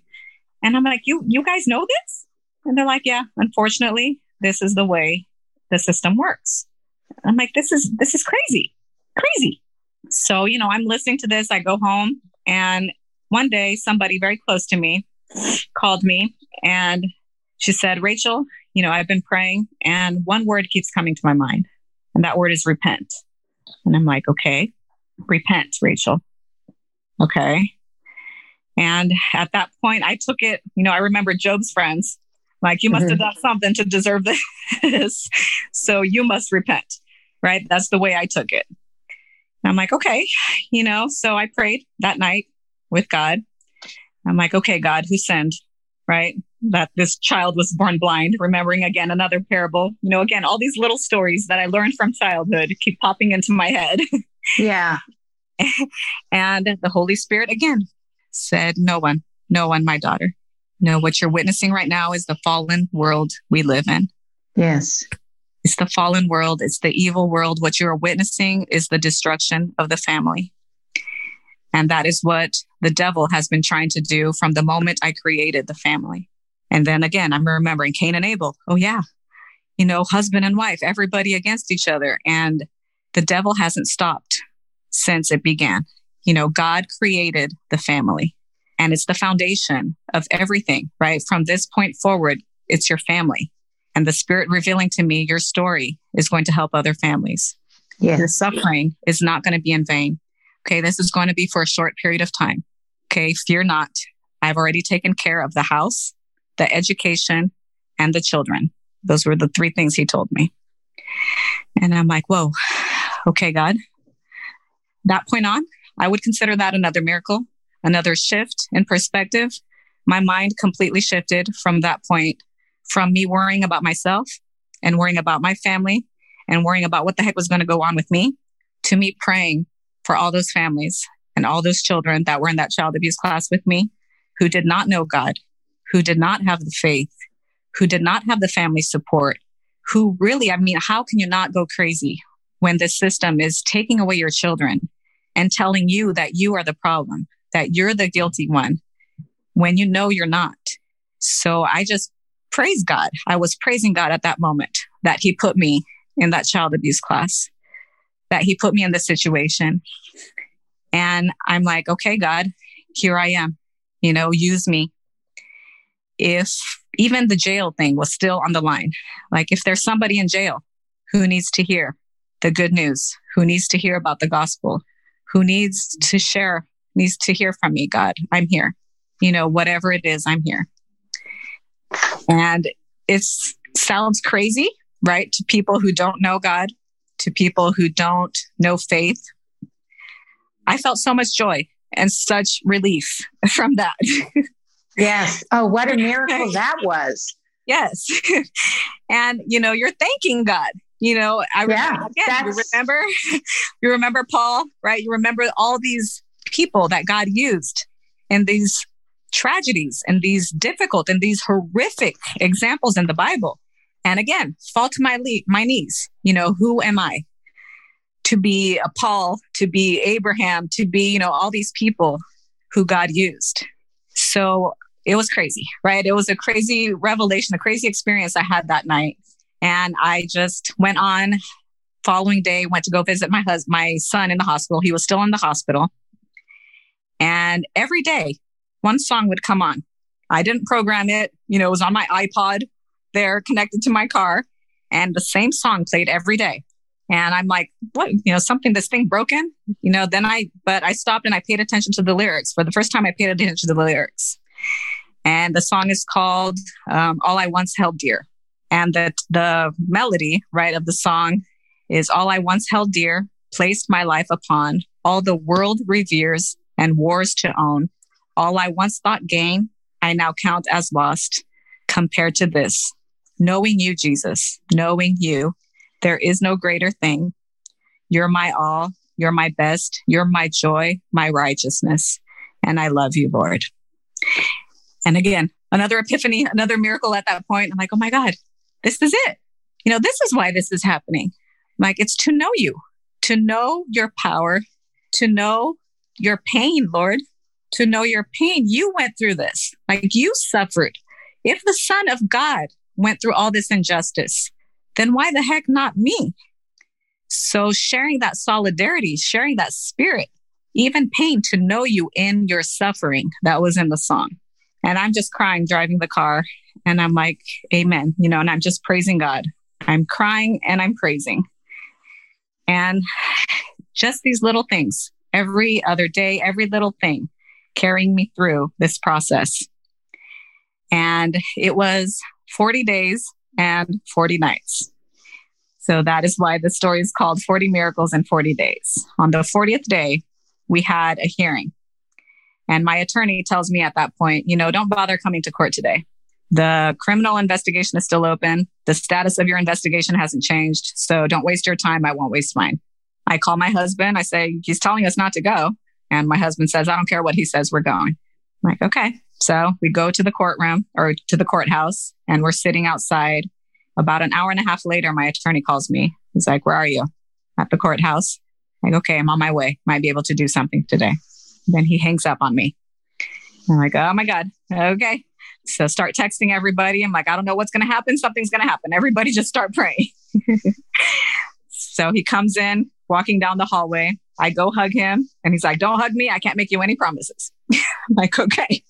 And I'm like, you, you guys know this? And they're like, yeah, unfortunately, this is the way the system works. I'm like, this is, this is crazy, crazy. So, you know, I'm listening to this. I go home and one day somebody very close to me called me and she said, Rachel, you know, I've been praying and one word keeps coming to my mind, and that word is repent. And I'm like, okay, repent, Rachel. Okay. And at that point, I took it, you know, I remember Job's friends, like, you must mm-hmm. have done something to deserve this. so you must repent, right? That's the way I took it. And I'm like, okay, you know, so I prayed that night with God. I'm like, okay, God, who sinned? Right? That this child was born blind, remembering again another parable. You know, again, all these little stories that I learned from childhood keep popping into my head. Yeah. and the Holy Spirit again said, No one, no one, my daughter. No, what you're witnessing right now is the fallen world we live in. Yes. It's the fallen world. It's the evil world. What you are witnessing is the destruction of the family. And that is what the devil has been trying to do from the moment I created the family. And then again, I'm remembering Cain and Abel. Oh, yeah. You know, husband and wife, everybody against each other. And the devil hasn't stopped since it began. You know, God created the family and it's the foundation of everything, right? From this point forward, it's your family. And the spirit revealing to me your story is going to help other families. Yes. Your suffering is not going to be in vain. Okay. This is going to be for a short period of time. Okay. Fear not. I've already taken care of the house, the education, and the children. Those were the three things he told me. And I'm like, whoa, okay, God. That point on, I would consider that another miracle, another shift in perspective. My mind completely shifted from that point, from me worrying about myself and worrying about my family and worrying about what the heck was going to go on with me to me praying for all those families and all those children that were in that child abuse class with me who did not know God, who did not have the faith, who did not have the family support, who really, I mean, how can you not go crazy when the system is taking away your children and telling you that you are the problem, that you're the guilty one when you know you're not? So I just praise God. I was praising God at that moment that he put me in that child abuse class, that he put me in this situation. And I'm like, okay, God, here I am you know, use me. If even the jail thing was still on the line, like if there's somebody in jail who needs to hear the good news, who needs to hear about the gospel, who needs to share, needs to hear from me, God, I'm here. You know, whatever it is, I'm here. And it sounds crazy, right? To people who don't know God, to people who don't know faith. I felt so much joy and such relief from that. yes. Oh, what a miracle that was. Yes. and, you know, you're thanking God. You know, I remember, yeah, again, you remember, you remember Paul, right? You remember all these people that God used and these tragedies and these difficult and these horrific examples in the Bible. And again, fall to my le- my knees. You know, who am I? to be a Paul, to be Abraham, to be, you know, all these people who God used. So it was crazy, right? It was a crazy revelation, a crazy experience I had that night. And I just went on following day, went to go visit my husband, my son in the hospital. He was still in the hospital. And every day one song would come on. I didn't program it. You know, it was on my iPod there connected to my car and the same song played every day. And I'm like, what, you know, something, this thing broken, you know, then I, but I stopped and I paid attention to the lyrics. For the first time, I paid attention to the lyrics. And the song is called um, All I Once Held Dear. And that the melody, right, of the song is All I Once Held Dear, placed my life upon, all the world reveres and wars to own. All I once thought gain, I now count as lost compared to this. Knowing you, Jesus, knowing you, there is no greater thing. You're my all. You're my best. You're my joy, my righteousness. And I love you, Lord. And again, another epiphany, another miracle at that point. I'm like, oh my God, this is it. You know, this is why this is happening. Like, it's to know you, to know your power, to know your pain, Lord, to know your pain. You went through this, like, you suffered. If the Son of God went through all this injustice, then why the heck not me? So sharing that solidarity, sharing that spirit, even pain to know you in your suffering, that was in the song. And I'm just crying driving the car. And I'm like, Amen. You know, and I'm just praising God. I'm crying and I'm praising. And just these little things every other day, every little thing carrying me through this process. And it was 40 days and 40 nights. So that is why the story is called 40 Miracles in 40 Days. On the 40th day, we had a hearing. And my attorney tells me at that point, you know, don't bother coming to court today. The criminal investigation is still open. The status of your investigation hasn't changed. So don't waste your time. I won't waste mine. I call my husband. I say, he's telling us not to go. And my husband says, I don't care what he says. We're going. I'm like, okay. So we go to the courtroom or to the courthouse and we're sitting outside. About an hour and a half later, my attorney calls me. He's like, Where are you? At the courthouse. I'm like, okay, I'm on my way. Might be able to do something today. Then he hangs up on me. I'm like, oh my God. Okay. So start texting everybody. I'm like, I don't know what's going to happen. Something's going to happen. Everybody just start praying. so he comes in, walking down the hallway. I go hug him and he's like, don't hug me. I can't make you any promises. I'm like, okay.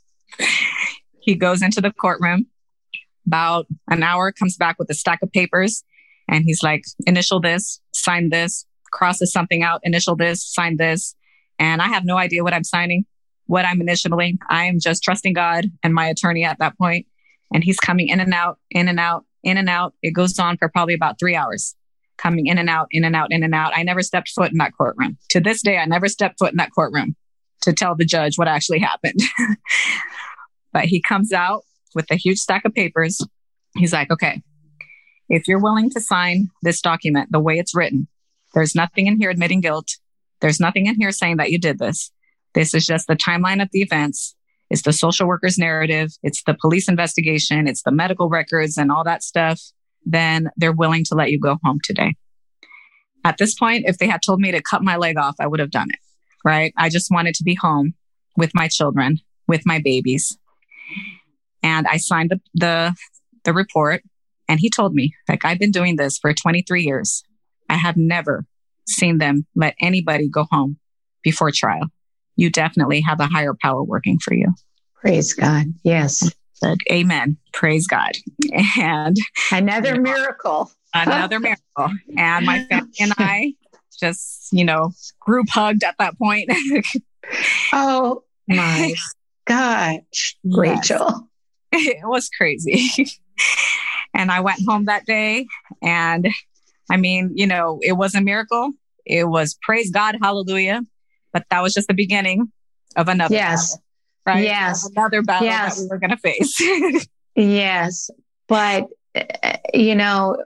he goes into the courtroom. About an hour, comes back with a stack of papers, and he's like, initial this, sign this, crosses something out, initial this, sign this. And I have no idea what I'm signing, what I'm initialing. I am just trusting God and my attorney at that point. And he's coming in and out, in and out, in and out. It goes on for probably about three hours, coming in and out, in and out, in and out. I never stepped foot in that courtroom. To this day, I never stepped foot in that courtroom to tell the judge what actually happened. but he comes out with a huge stack of papers. He's like, okay, if you're willing to sign this document the way it's written, there's nothing in here admitting guilt. There's nothing in here saying that you did this. This is just the timeline of the events. It's the social worker's narrative. It's the police investigation. It's the medical records and all that stuff. Then they're willing to let you go home today. At this point, if they had told me to cut my leg off, I would have done it. Right. I just wanted to be home with my children, with my babies. And I signed the, the, the report and he told me, like, I've been doing this for 23 years. I have never seen them let anybody go home before trial. You definitely have a higher power working for you. Praise God. Yes. Said, Amen. Praise God. And another you know, miracle. Another miracle. And my family and I just, you know, group hugged at that point. oh my gosh, Rachel. It was crazy. and I went home that day and I mean, you know, it was a miracle. It was praise God, hallelujah. But that was just the beginning of another yes. battle, right? Yes. Another battle yes. that we were going to face. yes. But, uh, you know,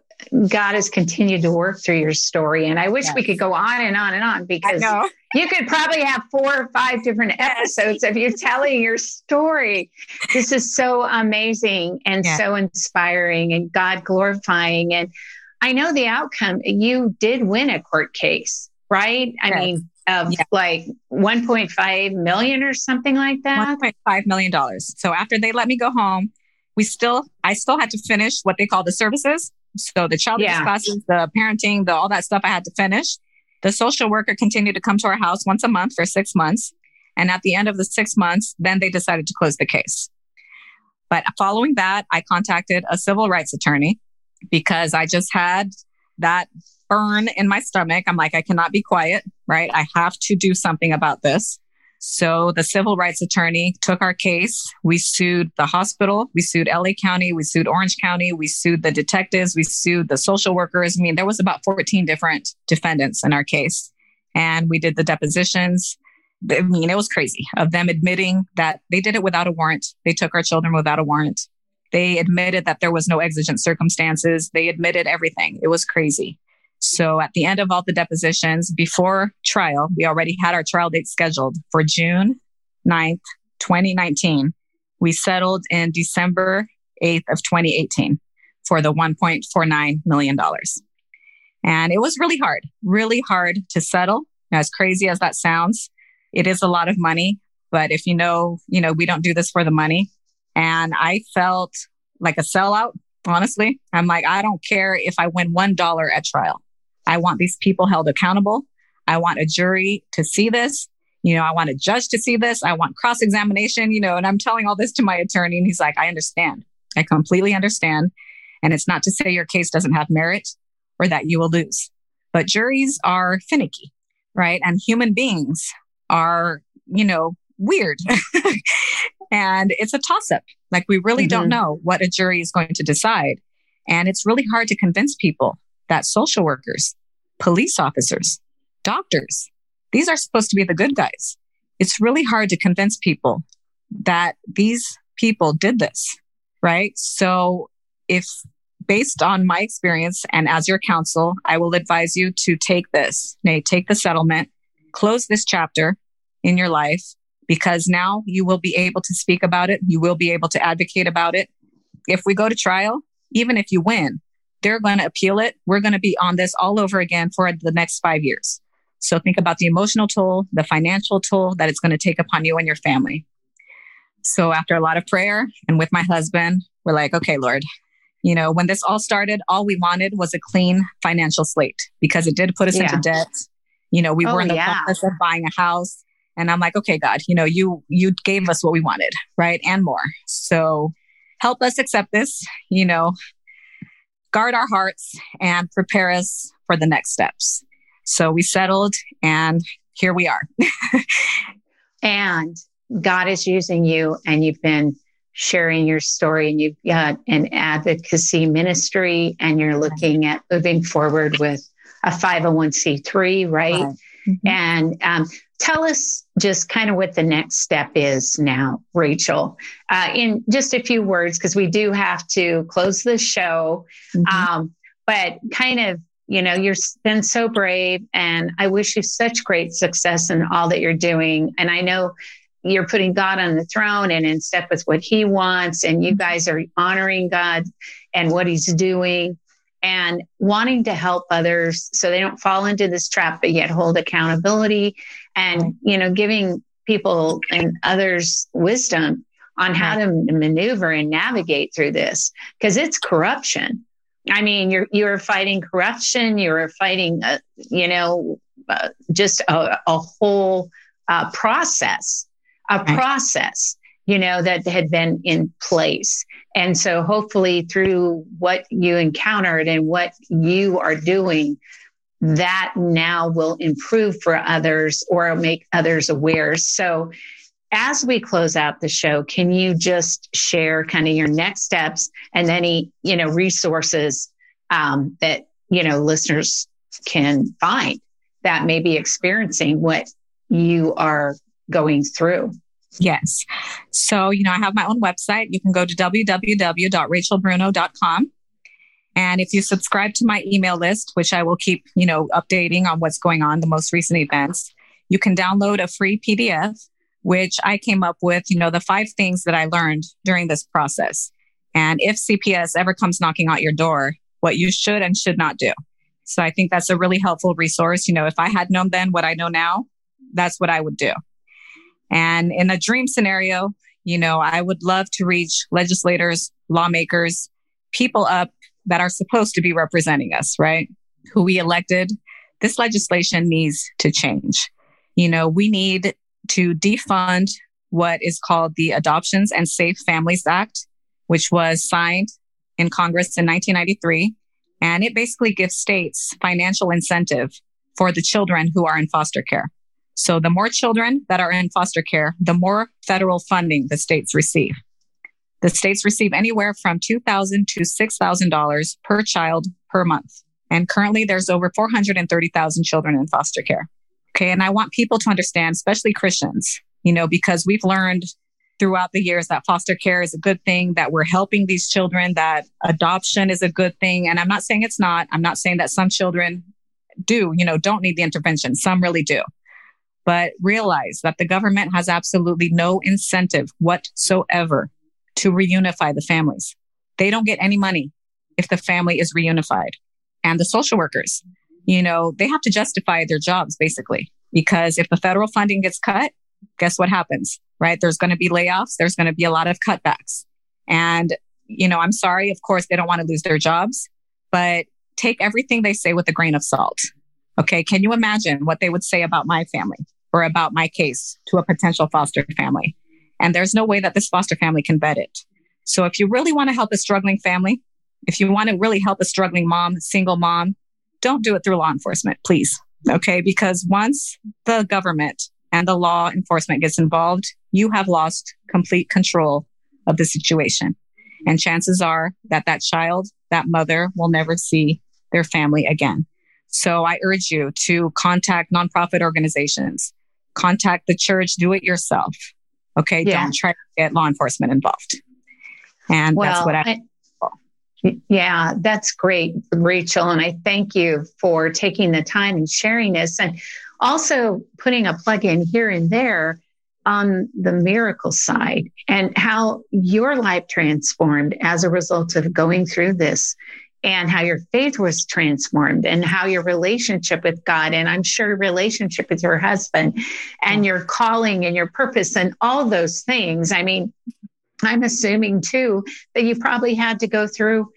God has continued to work through your story. And I wish yes. we could go on and on and on because you could probably have four or five different episodes of you telling your story. This is so amazing and yeah. so inspiring and God glorifying. And I know the outcome. You did win a court case, right? I mean, of yeah. like 1.5 million or something like that. 1.5 million dollars. So after they let me go home, we still, I still had to finish what they call the services. So the child yeah. classes, the parenting, the all that stuff I had to finish. The social worker continued to come to our house once a month for six months. And at the end of the six months, then they decided to close the case. But following that, I contacted a civil rights attorney because I just had that burn in my stomach. I'm like, I cannot be quiet, right? I have to do something about this. So the civil rights attorney took our case. We sued the hospital. We sued LA County. We sued Orange County. We sued the detectives. We sued the social workers. I mean, there was about 14 different defendants in our case. And we did the depositions. I mean, it was crazy of them admitting that they did it without a warrant. They took our children without a warrant. They admitted that there was no exigent circumstances. They admitted everything. It was crazy. So at the end of all the depositions before trial, we already had our trial date scheduled for June 9th, 2019. We settled in December 8th of 2018 for the $1.49 million. And it was really hard, really hard to settle. As crazy as that sounds, it is a lot of money. But if you know, you know, we don't do this for the money. And I felt like a sellout, honestly. I'm like, I don't care if I win $1 at trial. I want these people held accountable. I want a jury to see this. You know, I want a judge to see this. I want cross examination, you know, and I'm telling all this to my attorney. And he's like, I understand. I completely understand. And it's not to say your case doesn't have merit or that you will lose, but juries are finicky, right? And human beings are, you know, weird. And it's a toss up. Like we really mm-hmm. don't know what a jury is going to decide. And it's really hard to convince people that social workers, police officers, doctors, these are supposed to be the good guys. It's really hard to convince people that these people did this, right? So if based on my experience and as your counsel, I will advise you to take this, nay, take the settlement, close this chapter in your life because now you will be able to speak about it. You will be able to advocate about it. If we go to trial, even if you win, they're going to appeal it. We're going to be on this all over again for the next five years. So think about the emotional toll, the financial toll that it's going to take upon you and your family. So after a lot of prayer and with my husband, we're like, okay, Lord, you know, when this all started, all we wanted was a clean financial slate because it did put us yeah. into debt. You know, we oh, were in the yeah. process of buying a house. And I'm like, okay, God, you know, you, you gave us what we wanted, right? And more. So help us accept this, you know, guard our hearts and prepare us for the next steps. So we settled and here we are. and God is using you and you've been sharing your story and you've got an advocacy ministry and you're looking at moving forward with a 501c3, right? right. Mm-hmm. And um, tell us just kind of what the next step is now, Rachel, uh, in just a few words, because we do have to close the show. Mm-hmm. Um, but kind of, you know, you've been so brave, and I wish you such great success in all that you're doing. And I know you're putting God on the throne and in step with what He wants, and you mm-hmm. guys are honoring God and what He's doing and wanting to help others so they don't fall into this trap but yet hold accountability and you know giving people and others wisdom on how to maneuver and navigate through this because it's corruption. I mean you're you're fighting corruption you're fighting uh, you know uh, just a, a whole uh, process a right. process you know that had been in place. And so hopefully through what you encountered and what you are doing, that now will improve for others or make others aware. So as we close out the show, can you just share kind of your next steps and any, you know, resources um, that, you know, listeners can find that may be experiencing what you are going through? Yes. So, you know, I have my own website. You can go to www.rachelbruno.com. And if you subscribe to my email list, which I will keep, you know, updating on what's going on, the most recent events, you can download a free PDF, which I came up with, you know, the five things that I learned during this process. And if CPS ever comes knocking at your door, what you should and should not do. So I think that's a really helpful resource. You know, if I had known then what I know now, that's what I would do. And in a dream scenario, you know, I would love to reach legislators, lawmakers, people up that are supposed to be representing us, right? Who we elected. This legislation needs to change. You know, we need to defund what is called the Adoptions and Safe Families Act, which was signed in Congress in 1993. And it basically gives states financial incentive for the children who are in foster care. So the more children that are in foster care, the more federal funding the states receive. The states receive anywhere from 2,000 to $6,000 per child per month. And currently there's over 430,000 children in foster care. Okay. And I want people to understand, especially Christians, you know, because we've learned throughout the years that foster care is a good thing, that we're helping these children, that adoption is a good thing. And I'm not saying it's not. I'm not saying that some children do, you know, don't need the intervention. Some really do but realize that the government has absolutely no incentive whatsoever to reunify the families. They don't get any money if the family is reunified. And the social workers, you know, they have to justify their jobs basically, because if the federal funding gets cut, guess what happens, right? There's going to be layoffs. There's going to be a lot of cutbacks. And, you know, I'm sorry. Of course, they don't want to lose their jobs, but take everything they say with a grain of salt. Okay. Can you imagine what they would say about my family? or about my case to a potential foster family. And there's no way that this foster family can vet it. So if you really want to help a struggling family, if you want to really help a struggling mom, single mom, don't do it through law enforcement, please. Okay. Because once the government and the law enforcement gets involved, you have lost complete control of the situation. And chances are that that child, that mother will never see their family again. So I urge you to contact nonprofit organizations, contact the church, do it yourself. Okay. Yeah. Don't try to get law enforcement involved. And well, that's what I, I yeah, that's great, Rachel. And I thank you for taking the time and sharing this and also putting a plug in here and there on the miracle side and how your life transformed as a result of going through this and how your faith was transformed and how your relationship with God and I'm sure relationship with your husband and your calling and your purpose and all those things. I mean, I'm assuming too that you probably had to go through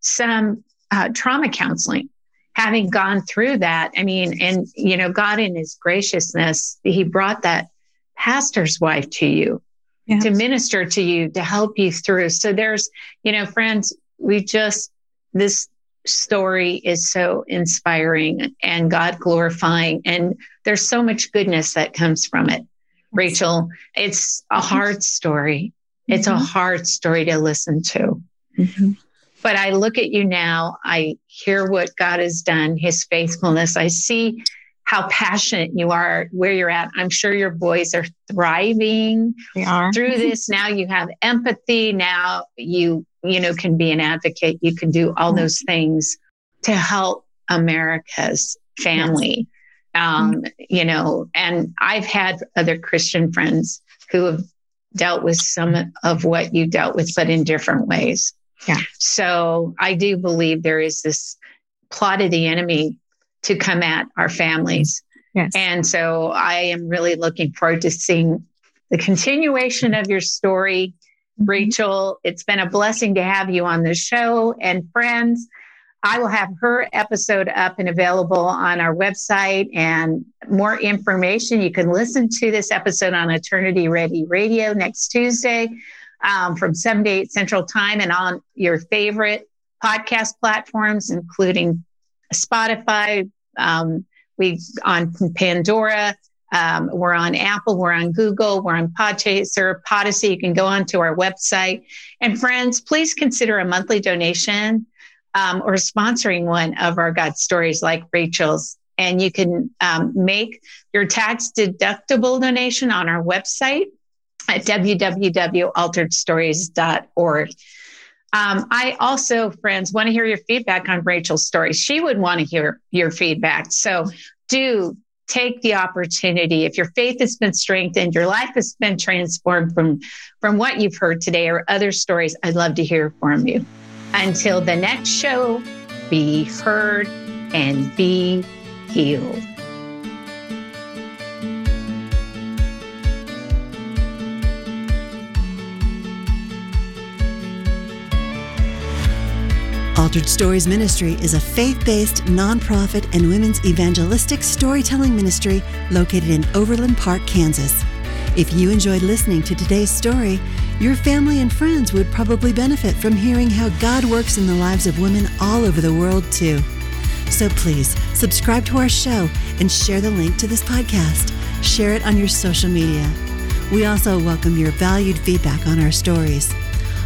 some uh, trauma counseling having gone through that. I mean, and you know, God in his graciousness, he brought that pastor's wife to you yes. to minister to you, to help you through. So there's, you know, friends, we just this story is so inspiring and God glorifying. And there's so much goodness that comes from it. Rachel, it's a hard story. It's mm-hmm. a hard story to listen to. Mm-hmm. But I look at you now, I hear what God has done, his faithfulness. I see how passionate you are where you're at. I'm sure your boys are thriving they are. through this. Now you have empathy. Now you, you know, can be an advocate. You can do all those things to help America's family. Yes. Um, mm-hmm. you know, and I've had other Christian friends who have dealt with some of what you dealt with, but in different ways. Yeah. So I do believe there is this plot of the enemy to come at our families. Yes. And so I am really looking forward to seeing the continuation of your story, mm-hmm. Rachel. It's been a blessing to have you on the show and friends. I will have her episode up and available on our website and more information. You can listen to this episode on Eternity Ready Radio next Tuesday um, from 7 to 8 Central Time and on your favorite podcast platforms, including Spotify. Um, we on Pandora. Um, we're on Apple. We're on Google. We're on Podchaser, Podyssey. You can go onto our website. And friends, please consider a monthly donation um, or sponsoring one of our God stories like Rachel's. And you can um, make your tax deductible donation on our website at www.alteredstories.org. Um, I also, friends, want to hear your feedback on Rachel's story. She would want to hear your feedback. So do take the opportunity. If your faith has been strengthened, your life has been transformed from, from what you've heard today or other stories, I'd love to hear from you. Until the next show, be heard and be healed. Altered Stories Ministry is a faith based nonprofit and women's evangelistic storytelling ministry located in Overland Park, Kansas. If you enjoyed listening to today's story, your family and friends would probably benefit from hearing how God works in the lives of women all over the world, too. So please subscribe to our show and share the link to this podcast. Share it on your social media. We also welcome your valued feedback on our stories.